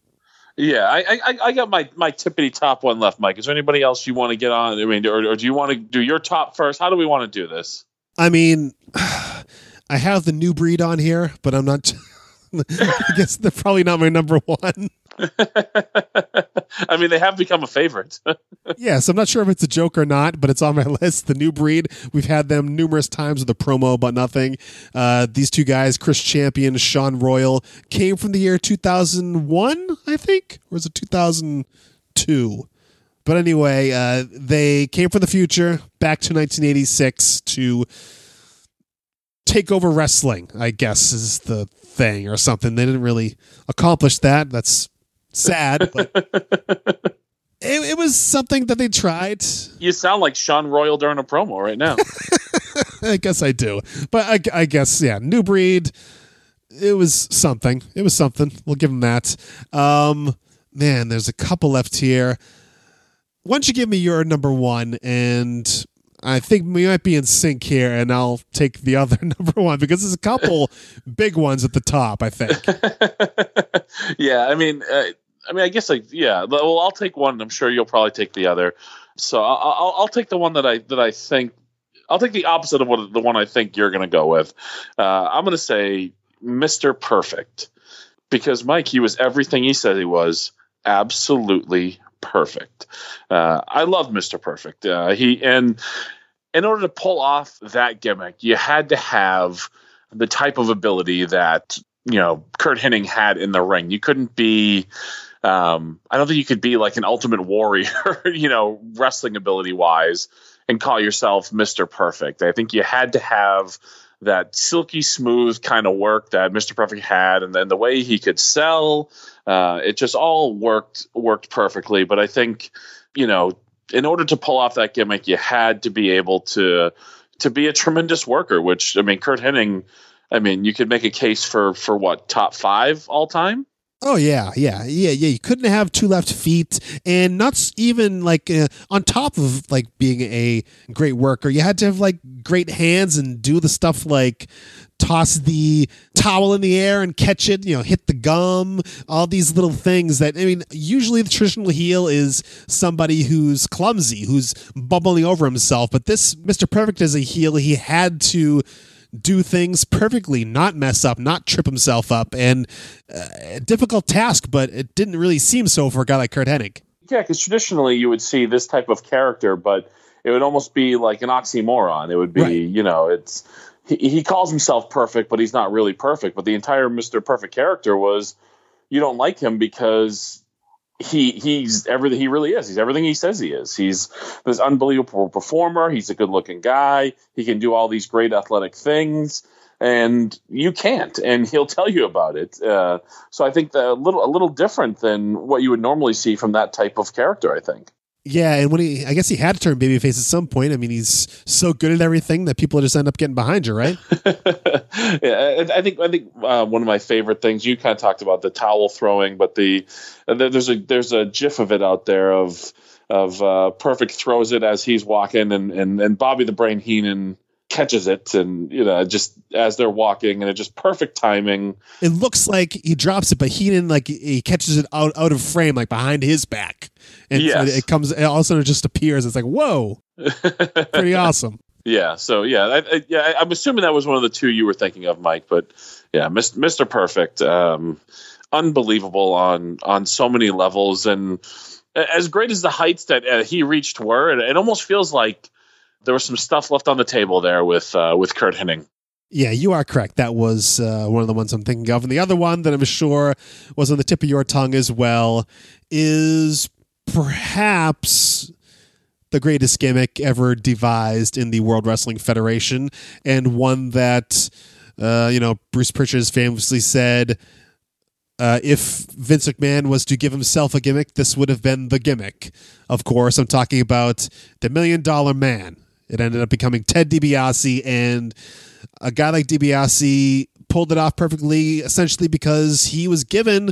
Yeah, I, I I got my my tippity top one left, Mike. Is there anybody else you want to get on? I mean, or, or do you want to do your top first? How do we want to do this? I mean, [SIGHS] I have the new breed on here, but I'm not. [LAUGHS] I guess they're probably not my number one. [LAUGHS] I mean, they have become a favorite. [LAUGHS] yes, I'm not sure if it's a joke or not, but it's on my [LAUGHS] list. The new breed. We've had them numerous times with a promo, but nothing. Uh, these two guys, Chris Champion, Sean Royal, came from the year 2001, I think, or was it 2002? But anyway, uh, they came from the future back to 1986 to take over wrestling, I guess is the thing or something. They didn't really accomplish that. That's sad, but [LAUGHS] it, it was something that they tried. you sound like Sean Royal during a promo right now. [LAUGHS] I guess I do. But I, I guess, yeah, New Breed, it was something. It was something. We'll give them that. Um, man, there's a couple left here. Why don't you give me your number one and I think we might be in sync here, and I'll take the other [LAUGHS] number one because there's a couple big ones at the top. I think. yeah, I mean, uh, I mean, I guess like yeah. Well, I'll take one. I'm sure you'll probably take the other. So I'll, I'll, I'll take the one that I that I think. I'll take the opposite of what the one I think you're going to go with. Uh, I'm going to say Mr. Perfect because Mike, he was everything he said he was. Absolutely perfect. Uh, I love Mr. Perfect. Uh, he and in order to pull off that gimmick, you had to have the type of ability that you know Curt Hennig had in the ring. You couldn't be. Um, I don't think you could be like an Ultimate Warrior, [LAUGHS] you know, wrestling ability wise, and call yourself Mr. Perfect. I think you had to have that silky smooth kind of work that Mr. Perfect had, and then the way he could sell, uh, it just all worked worked perfectly. But I think, you know, in order to pull off that gimmick, you had to be able to to be a tremendous worker. Which I mean, Curt Hennig, I mean, you could make a case for for what top five all time. Oh yeah, yeah, yeah, yeah. You couldn't have two left feet, and not even like uh, on top of like being a great worker, you had to have like great hands and do the stuff like toss the towel in the air and catch it. You know, hit the gum. All these little things that I mean. Usually, the traditional heel is somebody who's clumsy, who's bubbling over himself. But this Mister Perfect as a heel, he had to do things perfectly, not mess up, not trip himself up, and uh, a difficult task, but it didn't really seem so for a guy like Curt Hennig. Yeah, because traditionally you would see this type of character, but it would almost be like an oxymoron. It would be, right. you know, it's he, he calls himself perfect, but he's not really perfect. But the entire Mister Perfect character was you don't like him because he he's everything he really is. He's everything he says he is. He's this unbelievable performer. He's a good looking guy. He can do all these great athletic things, and you can't. And he'll tell you about it. Uh, so I think a little a little different than what you would normally see from that type of character. I think. Yeah, and when he, I guess he had to turn babyface at some point. I mean, he's so good at everything that people just end up getting behind you, right? [LAUGHS] yeah, I think I think uh, one of my favorite things you kind of talked about the towel throwing, but the uh, there's a there's a GIF of it out there of of uh, Perfect throws it as he's walking, and and and Bobby the Brain Heenan catches it and you know just as they're walking and it just perfect timing. It looks like he drops it but he didn't like he catches it out out of frame like behind his back. And yes. it, it comes all of a sudden it just appears. It's like whoa. [LAUGHS] Pretty awesome. Yeah so yeah I, I, yeah i'm assuming that was one of the two you were thinking of mike but yeah mr perfect um unbelievable on on so many levels. And as great as the heights that uh, he reached were it, it almost feels like there was some stuff left on the table there with uh, with Curt Hennig. Yeah, you are correct. That was uh, one of the ones I'm thinking of, and the other one that I'm sure was on the tip of your tongue as well is perhaps the greatest gimmick ever devised in the World Wrestling Federation, and one that uh, you know Bruce Prichard famously said. Uh, if Vince McMahon was to give himself a gimmick, this would have been the gimmick. Of course, I'm talking about the Million Dollar Man. It ended up becoming Ted DiBiase, and a guy like DiBiase pulled it off perfectly, essentially because he was given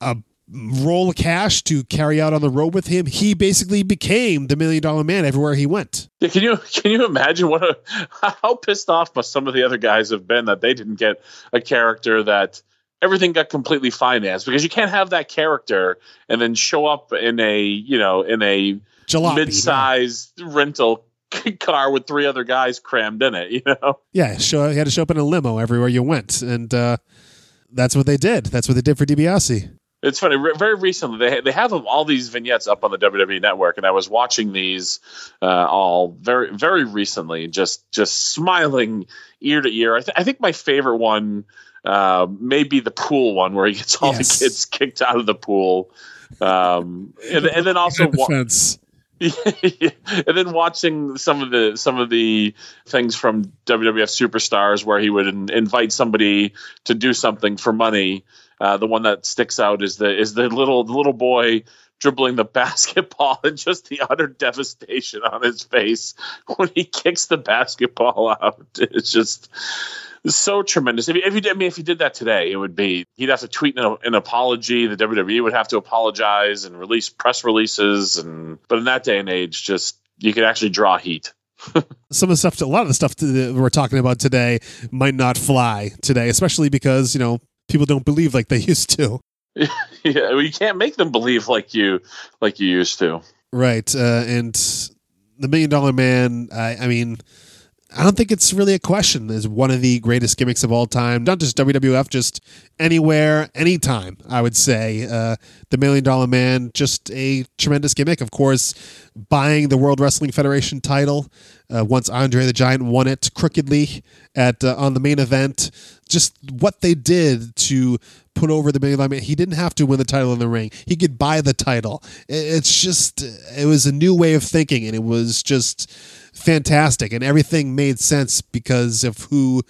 a roll of cash to carry out on the road with him. He basically became the million dollar man everywhere he went. Yeah, can you [LAUGHS] can you imagine what a, [LAUGHS] how pissed off must some of the other guys have been that they didn't get a character that everything got completely financed because you can't have that character and then show up in a you know in a Jalopy, mid-sized yeah. rental [LAUGHS] car with three other guys crammed in it, you know? Yeah, show, you had to show up in a limo everywhere you went. And uh, that's what they did. That's what they did for DiBiase. It's funny. Very recently, they they have all these vignettes up on the WWE Network, and I was watching these uh, all very very recently, just just smiling ear to ear. I, th- I think my favorite one uh, may be the pool one, where he gets all yes. the kids kicked out of the pool, um, and, and then [LAUGHS] also defense. And then watching some of the some of the things from WWF Superstars where he would in, invite somebody to do something for money. Uh, the one that sticks out is the is the little the little boy dribbling the [LAUGHS] basketball and just the utter devastation on his face when he kicks the basketball out. [LAUGHS] It's just so tremendous. If you, if you did, I mean, if you did that today, it would be he'd have to tweet an, an, apology. The WWE would have to apologize and release press releases. And but in that day and age, just you could actually draw heat. [LAUGHS] Some of the stuff, a lot of the stuff that we're talking about today might not fly today, especially because you know people don't believe like they used to. [LAUGHS] yeah, well, you can't make them believe like you like you used to. Right, uh, and the Million Dollar Man. I, I mean I don't think it's really a question. Is one of the greatest gimmicks of all time, not just WWF, just anywhere, anytime. I would say uh, the Million Dollar Man, just a tremendous gimmick. Of course, buying the World Wrestling Federation title uh, once Andre the Giant won it crookedly at uh, on the main event, just what they did to put over the million dollar man. He didn't have to win the title in the ring. He could buy the title. It's just it was a new way of thinking and it was just fantastic and everything made sense because of who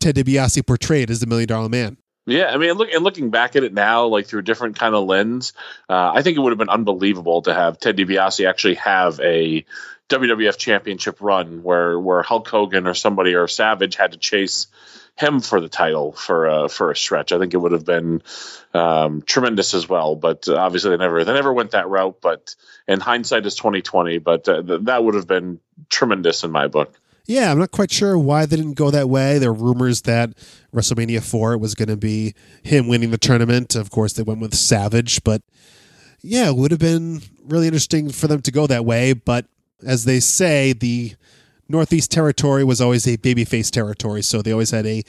Ted DiBiase portrayed as the million dollar man. Yeah, I mean, look and looking back at it now, like through a different kind of lens, uh, I think it would have been unbelievable to have Ted DiBiase actually have a WWF Championship run where where Hulk Hogan or somebody or Savage had to chase him for the title for uh, for a stretch. I think it would have been um, tremendous as well. But obviously, they never they never went that route. But in hindsight, is twenty twenty. But uh, th- that would have been tremendous in my book. Yeah, I'm not quite sure why they didn't go that way. There were rumors that WrestleMania 4 was going to be him winning the tournament. Of course, they went with Savage, but yeah, it would have been really interesting for them to go that way. But as they say, the Northeast territory was always a babyface territory, so they always had a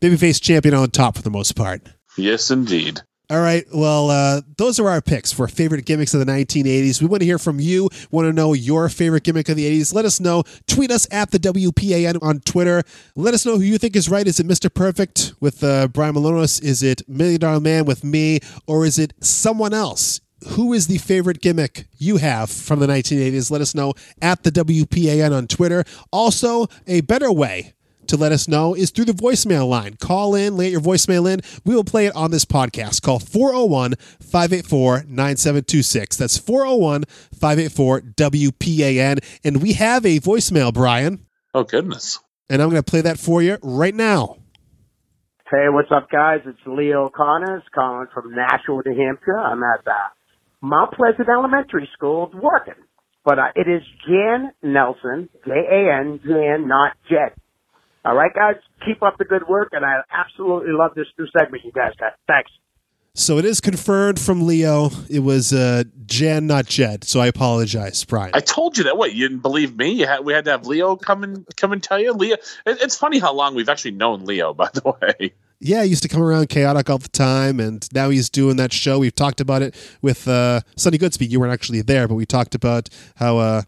babyface champion on top for the most part. Yes, indeed. All right. Well, uh, those are our picks for favorite gimmicks of the 1980s. We want to hear from you. Want to know your favorite gimmick of the 80s? Let us know. Tweet us at the WPAN on Twitter. Let us know who you think is right. Is it Mr. Perfect with uh, Brian Milonas? Is it Million Dollar Man with me? Or is it someone else? Who is the favorite gimmick you have from the 1980s? Let us know at the WPAN on Twitter. Also, a better way to let us know is through the voicemail line. Call in, lay your voicemail in. We will play it on this podcast. Call 401 584 9726. That's 401 584 WPAN. And we have a voicemail, Brian. Oh, goodness. And I'm going to play that for you right now. Hey, what's up, guys? It's Leo Connors calling from Nashua, New Hampshire. I'm at uh, Mount Pleasant Elementary School is working. But uh, it is Jan Nelson, J A N, Jan, not Jed. All right, guys, keep up the good work, and I absolutely love this new segment you guys got. Thanks. So it is confirmed from Leo. It was uh, Jan, not Jed. So I apologize, Brian. I told you that. What you didn't believe me? You had, we had to have Leo come and come and tell you. Leo, it, it's funny how long we've actually known Leo. By the [LAUGHS] way, yeah, he used to come around chaotic all the time, and now he's doing that show. We've talked about it with uh, Sonny Goodspeed. You weren't actually there, but we talked about how. Uh,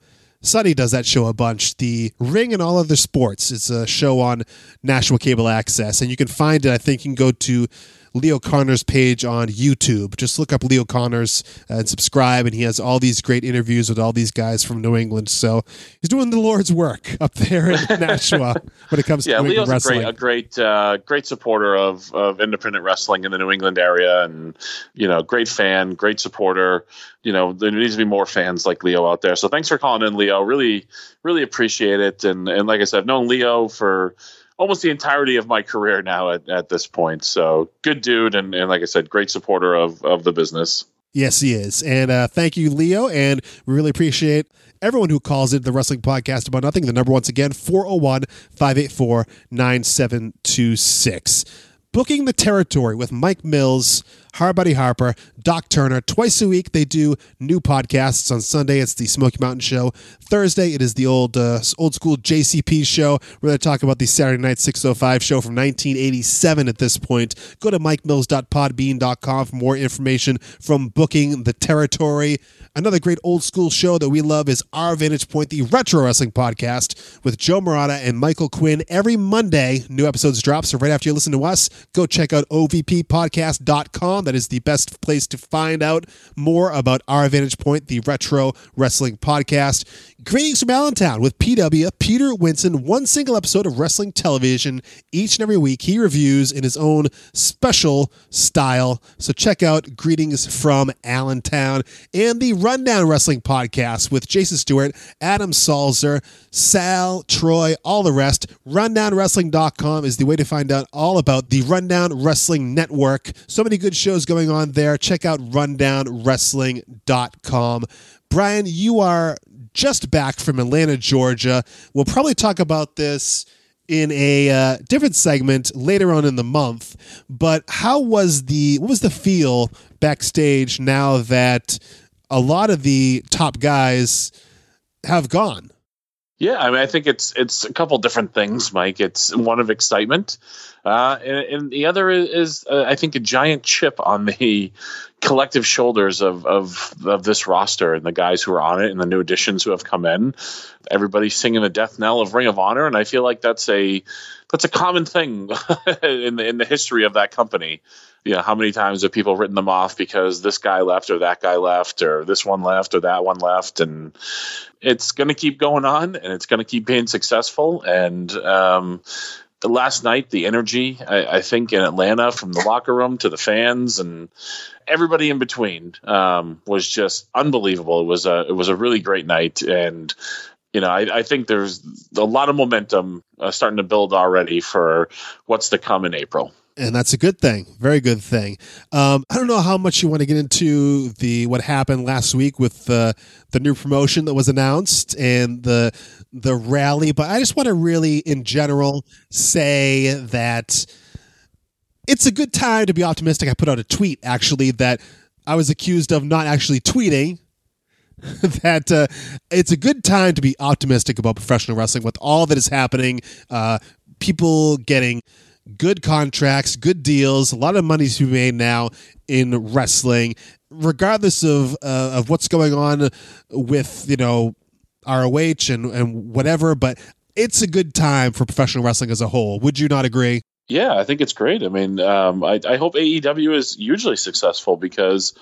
Sonny does that show a bunch. The Ring and All Other Sports. It's a show on National Cable Access, and you can find it. I think you can go to Leo Connors page on YouTube. Just look up Leo Connors and subscribe, and he has all these great interviews with all these guys from New England. So he's doing the Lord's work up there in [LAUGHS] Nashua when it comes yeah, to New Leo's England a wrestling. great, a great, uh, great supporter of of independent wrestling in the New England area, and you know, great fan, great supporter. You know, there needs to be more fans like Leo out there. So thanks for calling in, Leo. Really, really appreciate it. And and like I said, I've known Leo for almost the entirety of my career now at, at this point. So good dude, and, and like I said, great supporter of of the business. Yes, he is. And uh, thank you, Leo. And we really appreciate everyone who calls into the Wrestling Podcast About Nothing. The number, once again, 401 584 9726. Booking the Territory with Mike Mills, Harbuddy Harper, Doc Turner. Twice a week, they do new podcasts. On Sunday, it's the Smoky Mountain Show. Thursday, it is the old uh, old school JCP show. We're going to talk about the Saturday Night 605 show from 1987 at this point. Go to mikemills.podbean.com for more information from Booking the Territory. Another great old school show that we love is Our Vantage Point, the Retro Wrestling Podcast with Joe Morata and Michael Quinn. Every Monday, new episodes drop. So right after you listen to us, go check out ovppodcast.com. That is the best place to find out more about Our Vantage Point, the Retro Wrestling Podcast. Greetings from Allentown with PW, Peter Winson, one single episode of wrestling television each and every week. He reviews in his own special style. So check out Greetings from Allentown and the Rundown Wrestling Podcast with Jason Stewart, Adam Salzer, Sal, Troy, all the rest. RundownWrestling.com is the way to find out all about the Rundown Wrestling Network. So many good shows going on there. Check out RundownWrestling.com. Brian, you are just back from Atlanta, Georgia. We'll probably talk about this in a uh, different segment later on in the month. But how was the what was the feel backstage now that a lot of the top guys have gone? Yeah, I mean, I think it's it's a couple different things, Mike. It's one of excitement. Uh, and, and, the other is, is uh, I think, a giant chip on the [LAUGHS] collective shoulders of, of of this roster and the guys who are on it and the new additions who have come in. Everybody's singing the death knell of Ring of Honor, and I feel like that's a that's a common thing [LAUGHS] in the in the history of that company. You know, how many times have people written them off because this guy left or that guy left or this one left or that one left, and it's going to keep going on and it's going to keep being successful. And um, last night, the energy, I, I, think, in Atlanta from the locker room to the fans and everybody in between um, was just unbelievable. It was a it was a really great night, and you know, I, I think there's a lot of momentum uh, starting to build already for what's to come in April and that's a good thing. Very good thing. Um, I don't know how much you want to get into the what happened last week with the the new promotion that was announced and the the rally, but I just want to really, in general, say that it's a good time to be optimistic. I put out a tweet actually that I was accused of not actually tweeting. [LAUGHS] that uh, it's a good time to be optimistic about professional wrestling with all that is happening. Uh, people getting good contracts, good deals, a lot of money to be made now in wrestling, regardless of uh, of what's going on with you know ROH and and whatever. But it's a good time for professional wrestling as a whole. Would you not agree? Yeah, I think it's great. I mean, um, I, I hope AEW is hugely successful because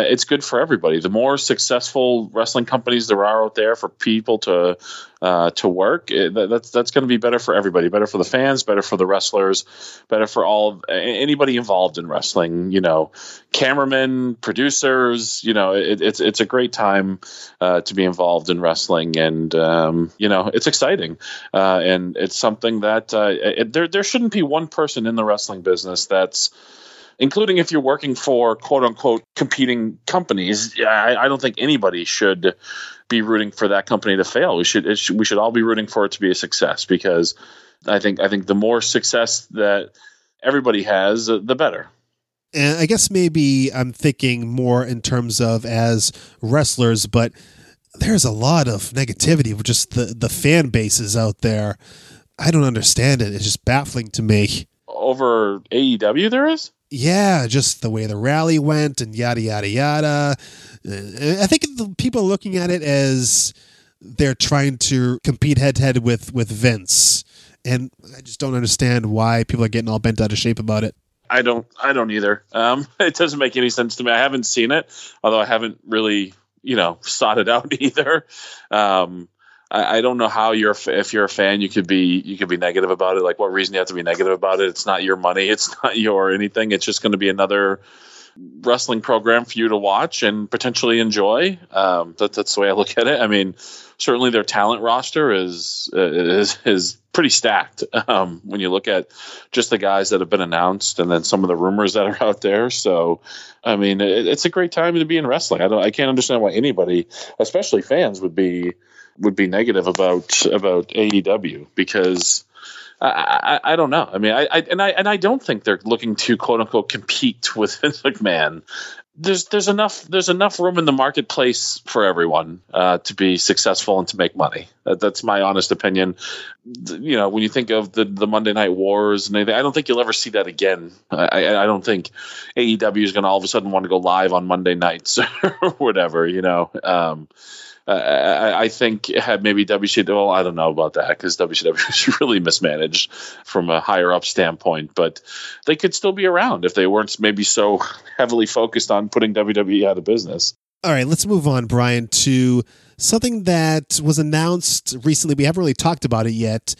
it's good for everybody. The more successful wrestling companies there are out there for people to uh, to work, eh, that's that's going to be better for everybody. Better for the fans, better for the wrestlers, better for all anybody involved in wrestling. You know, cameramen, producers. You know, it, it's it's a great time uh, to be involved in wrestling, and um, you know, it's exciting, uh, and it's something that uh, it, there there shouldn't be one person in the wrestling business that's including if you're working for quote unquote competing companies. I, I don't think anybody should be rooting for that company to fail. We should, should, we should all be rooting for it to be a success because I think I think the more success that everybody has, uh, the better. And I guess maybe I'm thinking more in terms of as wrestlers, but there's a lot of negativity with just the the fan bases out there. I don't understand it. It's just baffling to me. Over AEW, there is yeah, just the way the rally went and yada yada yada. Uh, I think the people are looking at it as they're trying to compete head to head with with Vince, and I just don't understand why people are getting all bent out of shape about it. I don't. I don't either. Um, [LAUGHS] it doesn't make any sense to me. I haven't seen it, although I haven't really, you know, [LAUGHS] sought it out [LAUGHS] either. Um, I, I, don't know how you're if you're a fan you could be you could be negative about it. Like what reason you have to be negative about it? It's not your money. [LAUGHS] It's not your anything. It's just going to be another wrestling program for you to watch and potentially enjoy. Um, that, that's the way I look at it. I mean certainly their talent roster is is is pretty stacked. [LAUGHS] Um, when you look at just the guys that have been announced and then some of the rumors that are out there. So I mean it, it's a great time to be in wrestling. I don't I can't understand why anybody especially fans would be would be negative about about AEW because I, I, I don't know. I mean, I, I, and I and I don't think they're looking to quote unquote compete with Vince [LAUGHS] McMahon. There's there's enough there's enough room in the marketplace for everyone uh, to be successful and to make money. That, that's my honest opinion. You know, when you think of the the Monday Night Wars and anything, I don't think you'll ever see that again. I, I don't think AEW is going to all of a sudden want to go live on Monday nights [LAUGHS] or whatever. You know. Um, uh, I, I, think had maybe WCW. Well, I don't know about that because WCW [LAUGHS] is really mismanaged from a higher up standpoint. But they could still be around if they weren't maybe so [LAUGHS] heavily focused on putting WWE out of business. All right, let's move on, Brian, to something that was announced recently. We haven't really talked about it yet.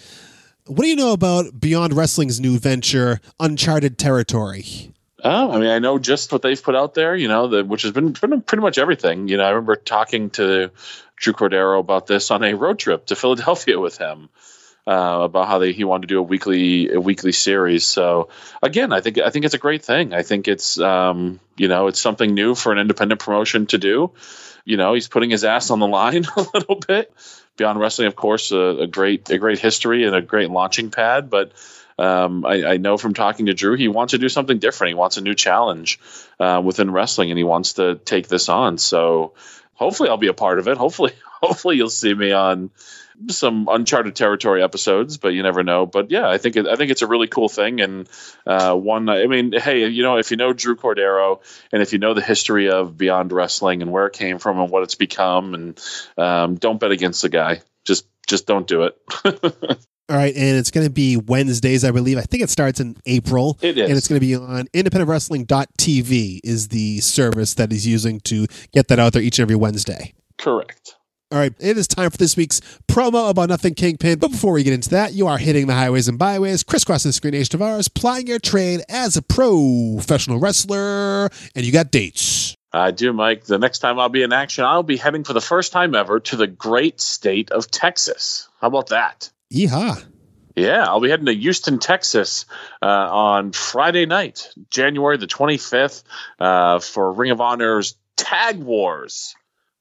What do you know about Beyond Wrestling's new venture, Uncharted Territory? Oh, I mean, I know just what they've put out there, you know, the, which has been pretty much everything. You know, I remember talking to Drew Cordeiro about this on a road trip to [LAUGHS] Philadelphia with him. Uh, about how they, he wanted to do a weekly a weekly series. So again, I think I think it's a great thing. I think it's um, you know it's something new for an independent promotion to do. You know, he's putting his ass on the line [LAUGHS] a little bit. Beyond Wrestling, of course, a, a great a great history and a great launching pad, but um, I, I, know from talking to Drew, he wants to do something different. He wants a new challenge uh, within wrestling, and he wants to take this on. So hopefully I'll be a part of it. Hopefully, [LAUGHS] hopefully you'll see me on some uncharted territory episodes, but you never know. But yeah, I think it, I think it's a really cool thing, and uh, one. I mean, hey, you know, if you know Drew Cordeiro, and if you know the history of Beyond Wrestling and where it came from and what it's become, and um, don't bet against the guy. Just just don't do it. [LAUGHS] All right, and it's going to be Wednesdays, I believe. I think it starts in April. It is. And it's going to be on independentwrestling.tv is the service that he's using to get that out there each and every Wednesday. Correct. All right, it is time for this week's promo about Nothing Kingpin. But before we get into that, you are hitting the highways and byways, crisscrossing the screen age Tavares, plying your trade as a professional wrestler, and you got dates. I do, Mike. The next time I'll be in action, I'll be heading for the first time ever to the great state of Texas. How about that? Yeehaw. Yeah, I'll be heading to Houston, Texas uh, on Friday night, January the 25th, uh, for Ring of Honor's Tag Wars.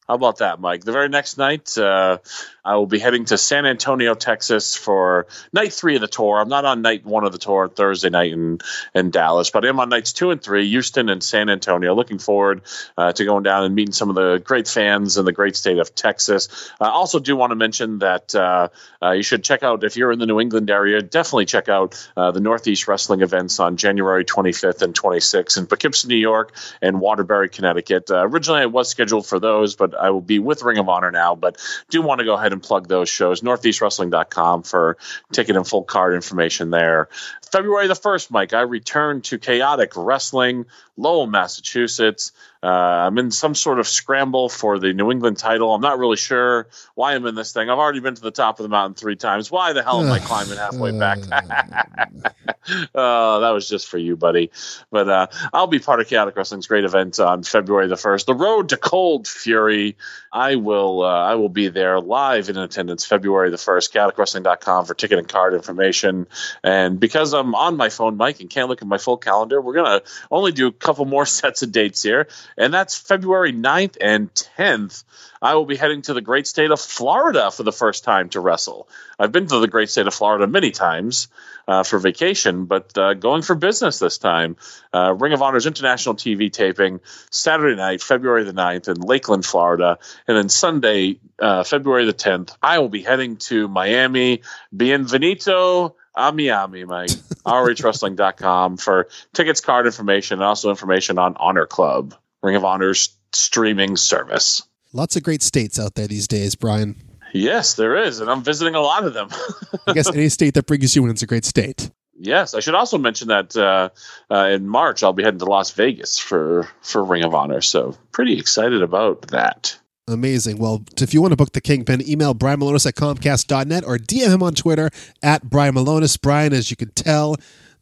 How about that, Mike? The very next night, uh, I will be heading to San Antonio, Texas for night three of the tour. I'm not on night one of the tour Thursday night in, in Dallas, but I'm on nights two and three, Houston and San Antonio. Looking forward uh, to going down and meeting some of the great fans in the great state of Texas. I also do want to mention that uh, uh, you should check out, if you're in the New England area, definitely check out uh, the Northeast Wrestling events on January 25th and 26th in Poughkeepsie, New York, and Waterbury, Connecticut. Uh, originally, I was scheduled for those, but I will be with Ring of Honor now. But do want to go ahead and plug those shows. NortheastWrestling.com for ticket and full card information there. February the 1st, Mike, I return to Chaotic Wrestling, Lowell, Massachusetts. Uh, I'm in some sort of scramble for the New England title. I'm not really sure why I'm in this thing. I've already been to the top of the mountain three times. Why the hell am I [SIGHS] climbing halfway back? [LAUGHS] oh, that was just for you, buddy. But uh, I'll be part of Chaotic Wrestling's great event on February the first. The Road to Cold Fury. I will uh, I will be there live in attendance February the first. ChaoticWrestling.com for ticket and card information. And because I'm on my phone, Mike, and can't look at my full calendar, we're gonna only do a couple more [LAUGHS] sets of dates here, and that's February 9th and 10th. I will be heading to the great state of Florida for the first time to wrestle. I've been to the great state of Florida many times uh, for vacation, but uh, going for business this time. Uh, Ring of Honor's international TV taping Saturday night, February the 9th in Lakeland, Florida. And then Sunday, uh, February the 10th, I will be heading to Miami. Bienvenido a Miami, Mike. ROHWrestling.com for tickets, card information, and also information on Honor Club, Ring of Honor's streaming service. Lots of great states out there these days, Brian. Yes, there is, and I'm visiting a lot of them. I guess any state that brings you in is a great state. Yes, I should also mention that uh, uh, in March I'll be heading to Las Vegas for for Ring of Honor. So pretty excited about that. Amazing. Well, if you want to book the Kingpin, email Brian Milonas at Comcast.net or DM him on Twitter at Brian Milonas. Brian, as you can tell,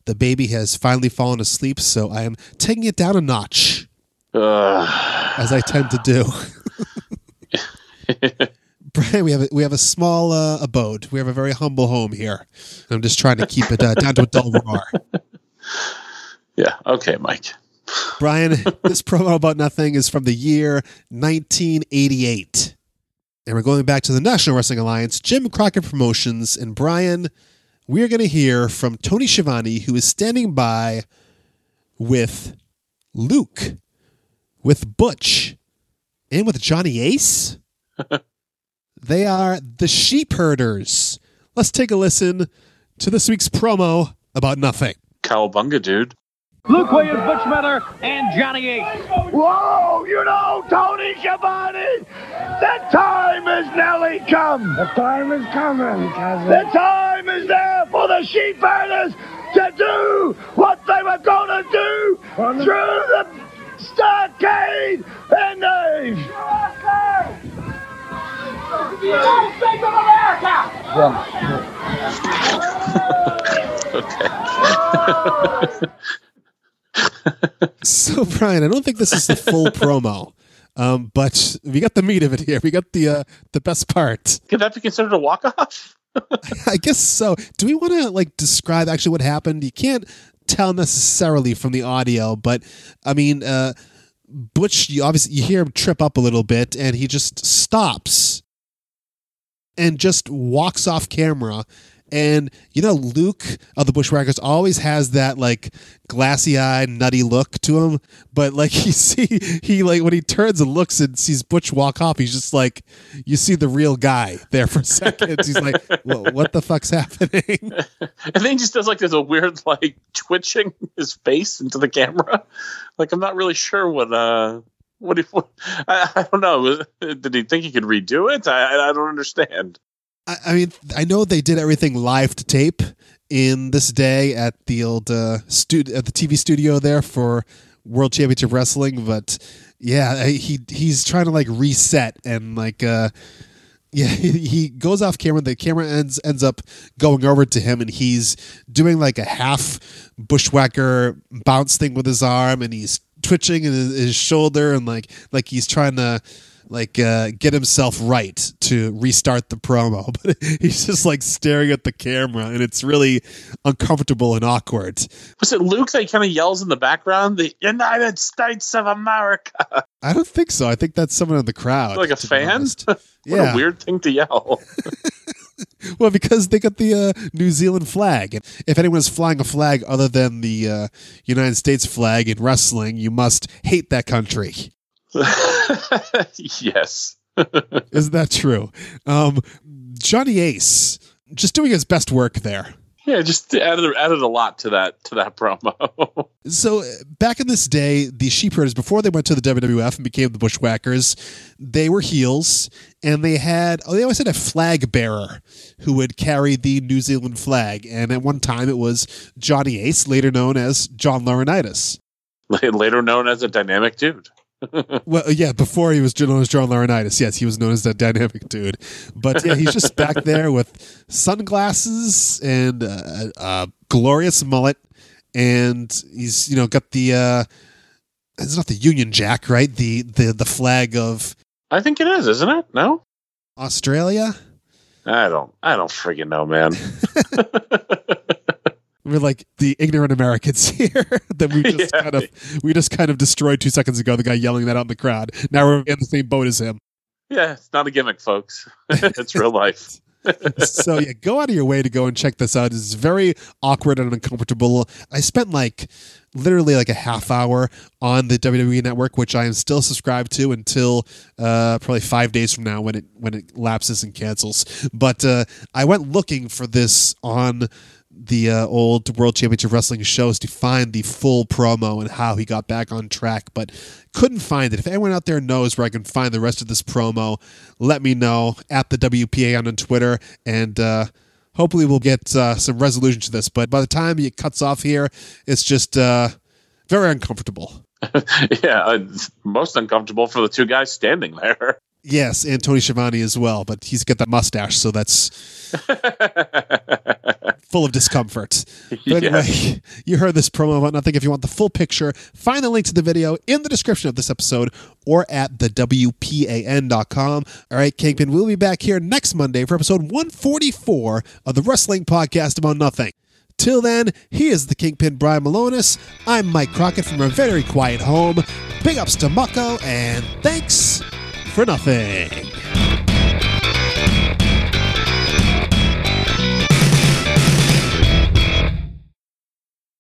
the baby has finally fallen asleep, so I am taking it down a notch, Uh, as I tend to do. [LAUGHS] Brian, we have a, we have a small uh, abode. We have a very humble home here. I'm just trying to keep it uh, down to a dull roar. [LAUGHS] yeah. Okay, Mike. Brian, this promo about nothing is from the year 1988. And we're going back to the National Wrestling Alliance, Jim Crockett Promotions. And Brian, we're going to hear from Tony Schiavone, who is standing by with Luke, with Butch, and with Johnny Ace. [LAUGHS] they are the Sheep Herders. Let's take a listen to this week's promo about nothing. Cowabunga, dude. Luke Williams, Butch Miller, and Johnny Ace. Whoa, you know, Tony Schiavone, the time is nearly come. The time is coming, cousin. The time is there for the sheep herders to do what they were going to do the- through the stockade and the... United States of America! So, Brian, I don't think this is the full [LAUGHS] promo, um, but we got the meat of it here. We got the uh, the best part. Could that be considered a walk off? [LAUGHS] I guess so. Do we want to like describe actually what happened? You can't tell necessarily from the audio, but I mean, uh, Butch, you obviously you hear him trip up a little bit, and he just stops and just walks off camera And you know, Luke of the Bushwhackers always has that like glassy eyed, nutty look to him. But like [LAUGHS] you see, he like when he turns and looks and sees Butch walk off, he's just like, you see the real guy there for [LAUGHS] seconds. he's like, what the fuck's happening? [LAUGHS] and then he just does like there's a weird like twitching his face into the camera. Like I'm not really sure what uh what if I, I don't know. Did he think he could redo it? I I don't understand. I, I mean, I know they did everything live to tape in this day at the old uh, at the TV studio there for World Championship Wrestling, but yeah, he he's trying to like reset and like uh yeah, [LAUGHS] he goes off camera. The camera ends ends up going over to him, and he's doing like a half bushwhacker bounce thing with his arm, and he's twitching in his, his shoulder, and like like he's trying to like uh, get himself right to restart the promo, [LAUGHS] but he's just like staring at the camera, and it's really uncomfortable and awkward. Was it Luke that kind of yells in the background, "The United States of America"? I don't think so. I think that's someone in the crowd, like a fan. [LAUGHS] what Yeah. a weird thing to yell. [LAUGHS] Well, because they got the uh, New Zealand flag. And if anyone's flying a flag other than the uh, United States flag in wrestling, you must hate that country. [LAUGHS] yes. [LAUGHS] Isn't that true? Um, Johnny Ace just doing his best work there. Yeah, just added added a lot to that to that promo. [LAUGHS] So uh, back in this day, the Sheepherders, before they went to the WWF and became the Bushwhackers, they were heels, and they had oh, they always had a flag bearer who would carry the New Zealand flag. And at one time, it was Johnny Ace, later known as John Laurinaitis. Later known as a dynamic dude. [LAUGHS] Well, yeah, before he was known as John Laurinaitis, yes, he was known as that dynamic dude. But yeah, he's just back [LAUGHS] there with sunglasses and uh, a glorious mullet, and he's you know got the uh, it's not the Union Jack, right? The the the flag of I think it is, isn't it? No, Australia. I don't. I don't freaking know, man. [LAUGHS] We're like the ignorant Americans [LAUGHS] here that we just Yeah. kind of we just kind of destroyed two seconds ago. The guy yelling that out in the crowd. Now we're in the same boat as him. yeah, it's not a gimmick, folks. [LAUGHS] it's real [LAUGHS] life. so yeah, go out of your way to go and check this out. It's very awkward and uncomfortable. I spent like literally like a half hour on the WWE network, which I am still subscribed to until uh, probably five days from now when it when it lapses and cancels. But uh, I went looking for this on the uh, old World Championship Wrestling shows to find the full promo and how he got back on track, but couldn't find it. If anyone out there knows where I can find the rest of this promo, let me know at the WPA on Twitter, and uh, hopefully we'll get uh, some resolution to this. But by the time it cuts off here, it's just uh, very uncomfortable. [LAUGHS] yeah, uh, most uncomfortable for the two guys standing there. [LAUGHS] Yes, and Tony Schiavone as well, but he's got that mustache, so that's [LAUGHS] full of discomfort. [LAUGHS] But anyway, [LAUGHS] you heard this promo about nothing. If you want the full picture, find the link to the video in the description of this episode or at the WPAN.com. All right, Kingpin, we'll be back here next Monday for episode 144 of the Wrestling Podcast About Nothing. Till then, he is the Kingpin Brian Milonas. I'm Mike Crockett from a very quiet home. Big ups to Mucko, and thanks for nothing.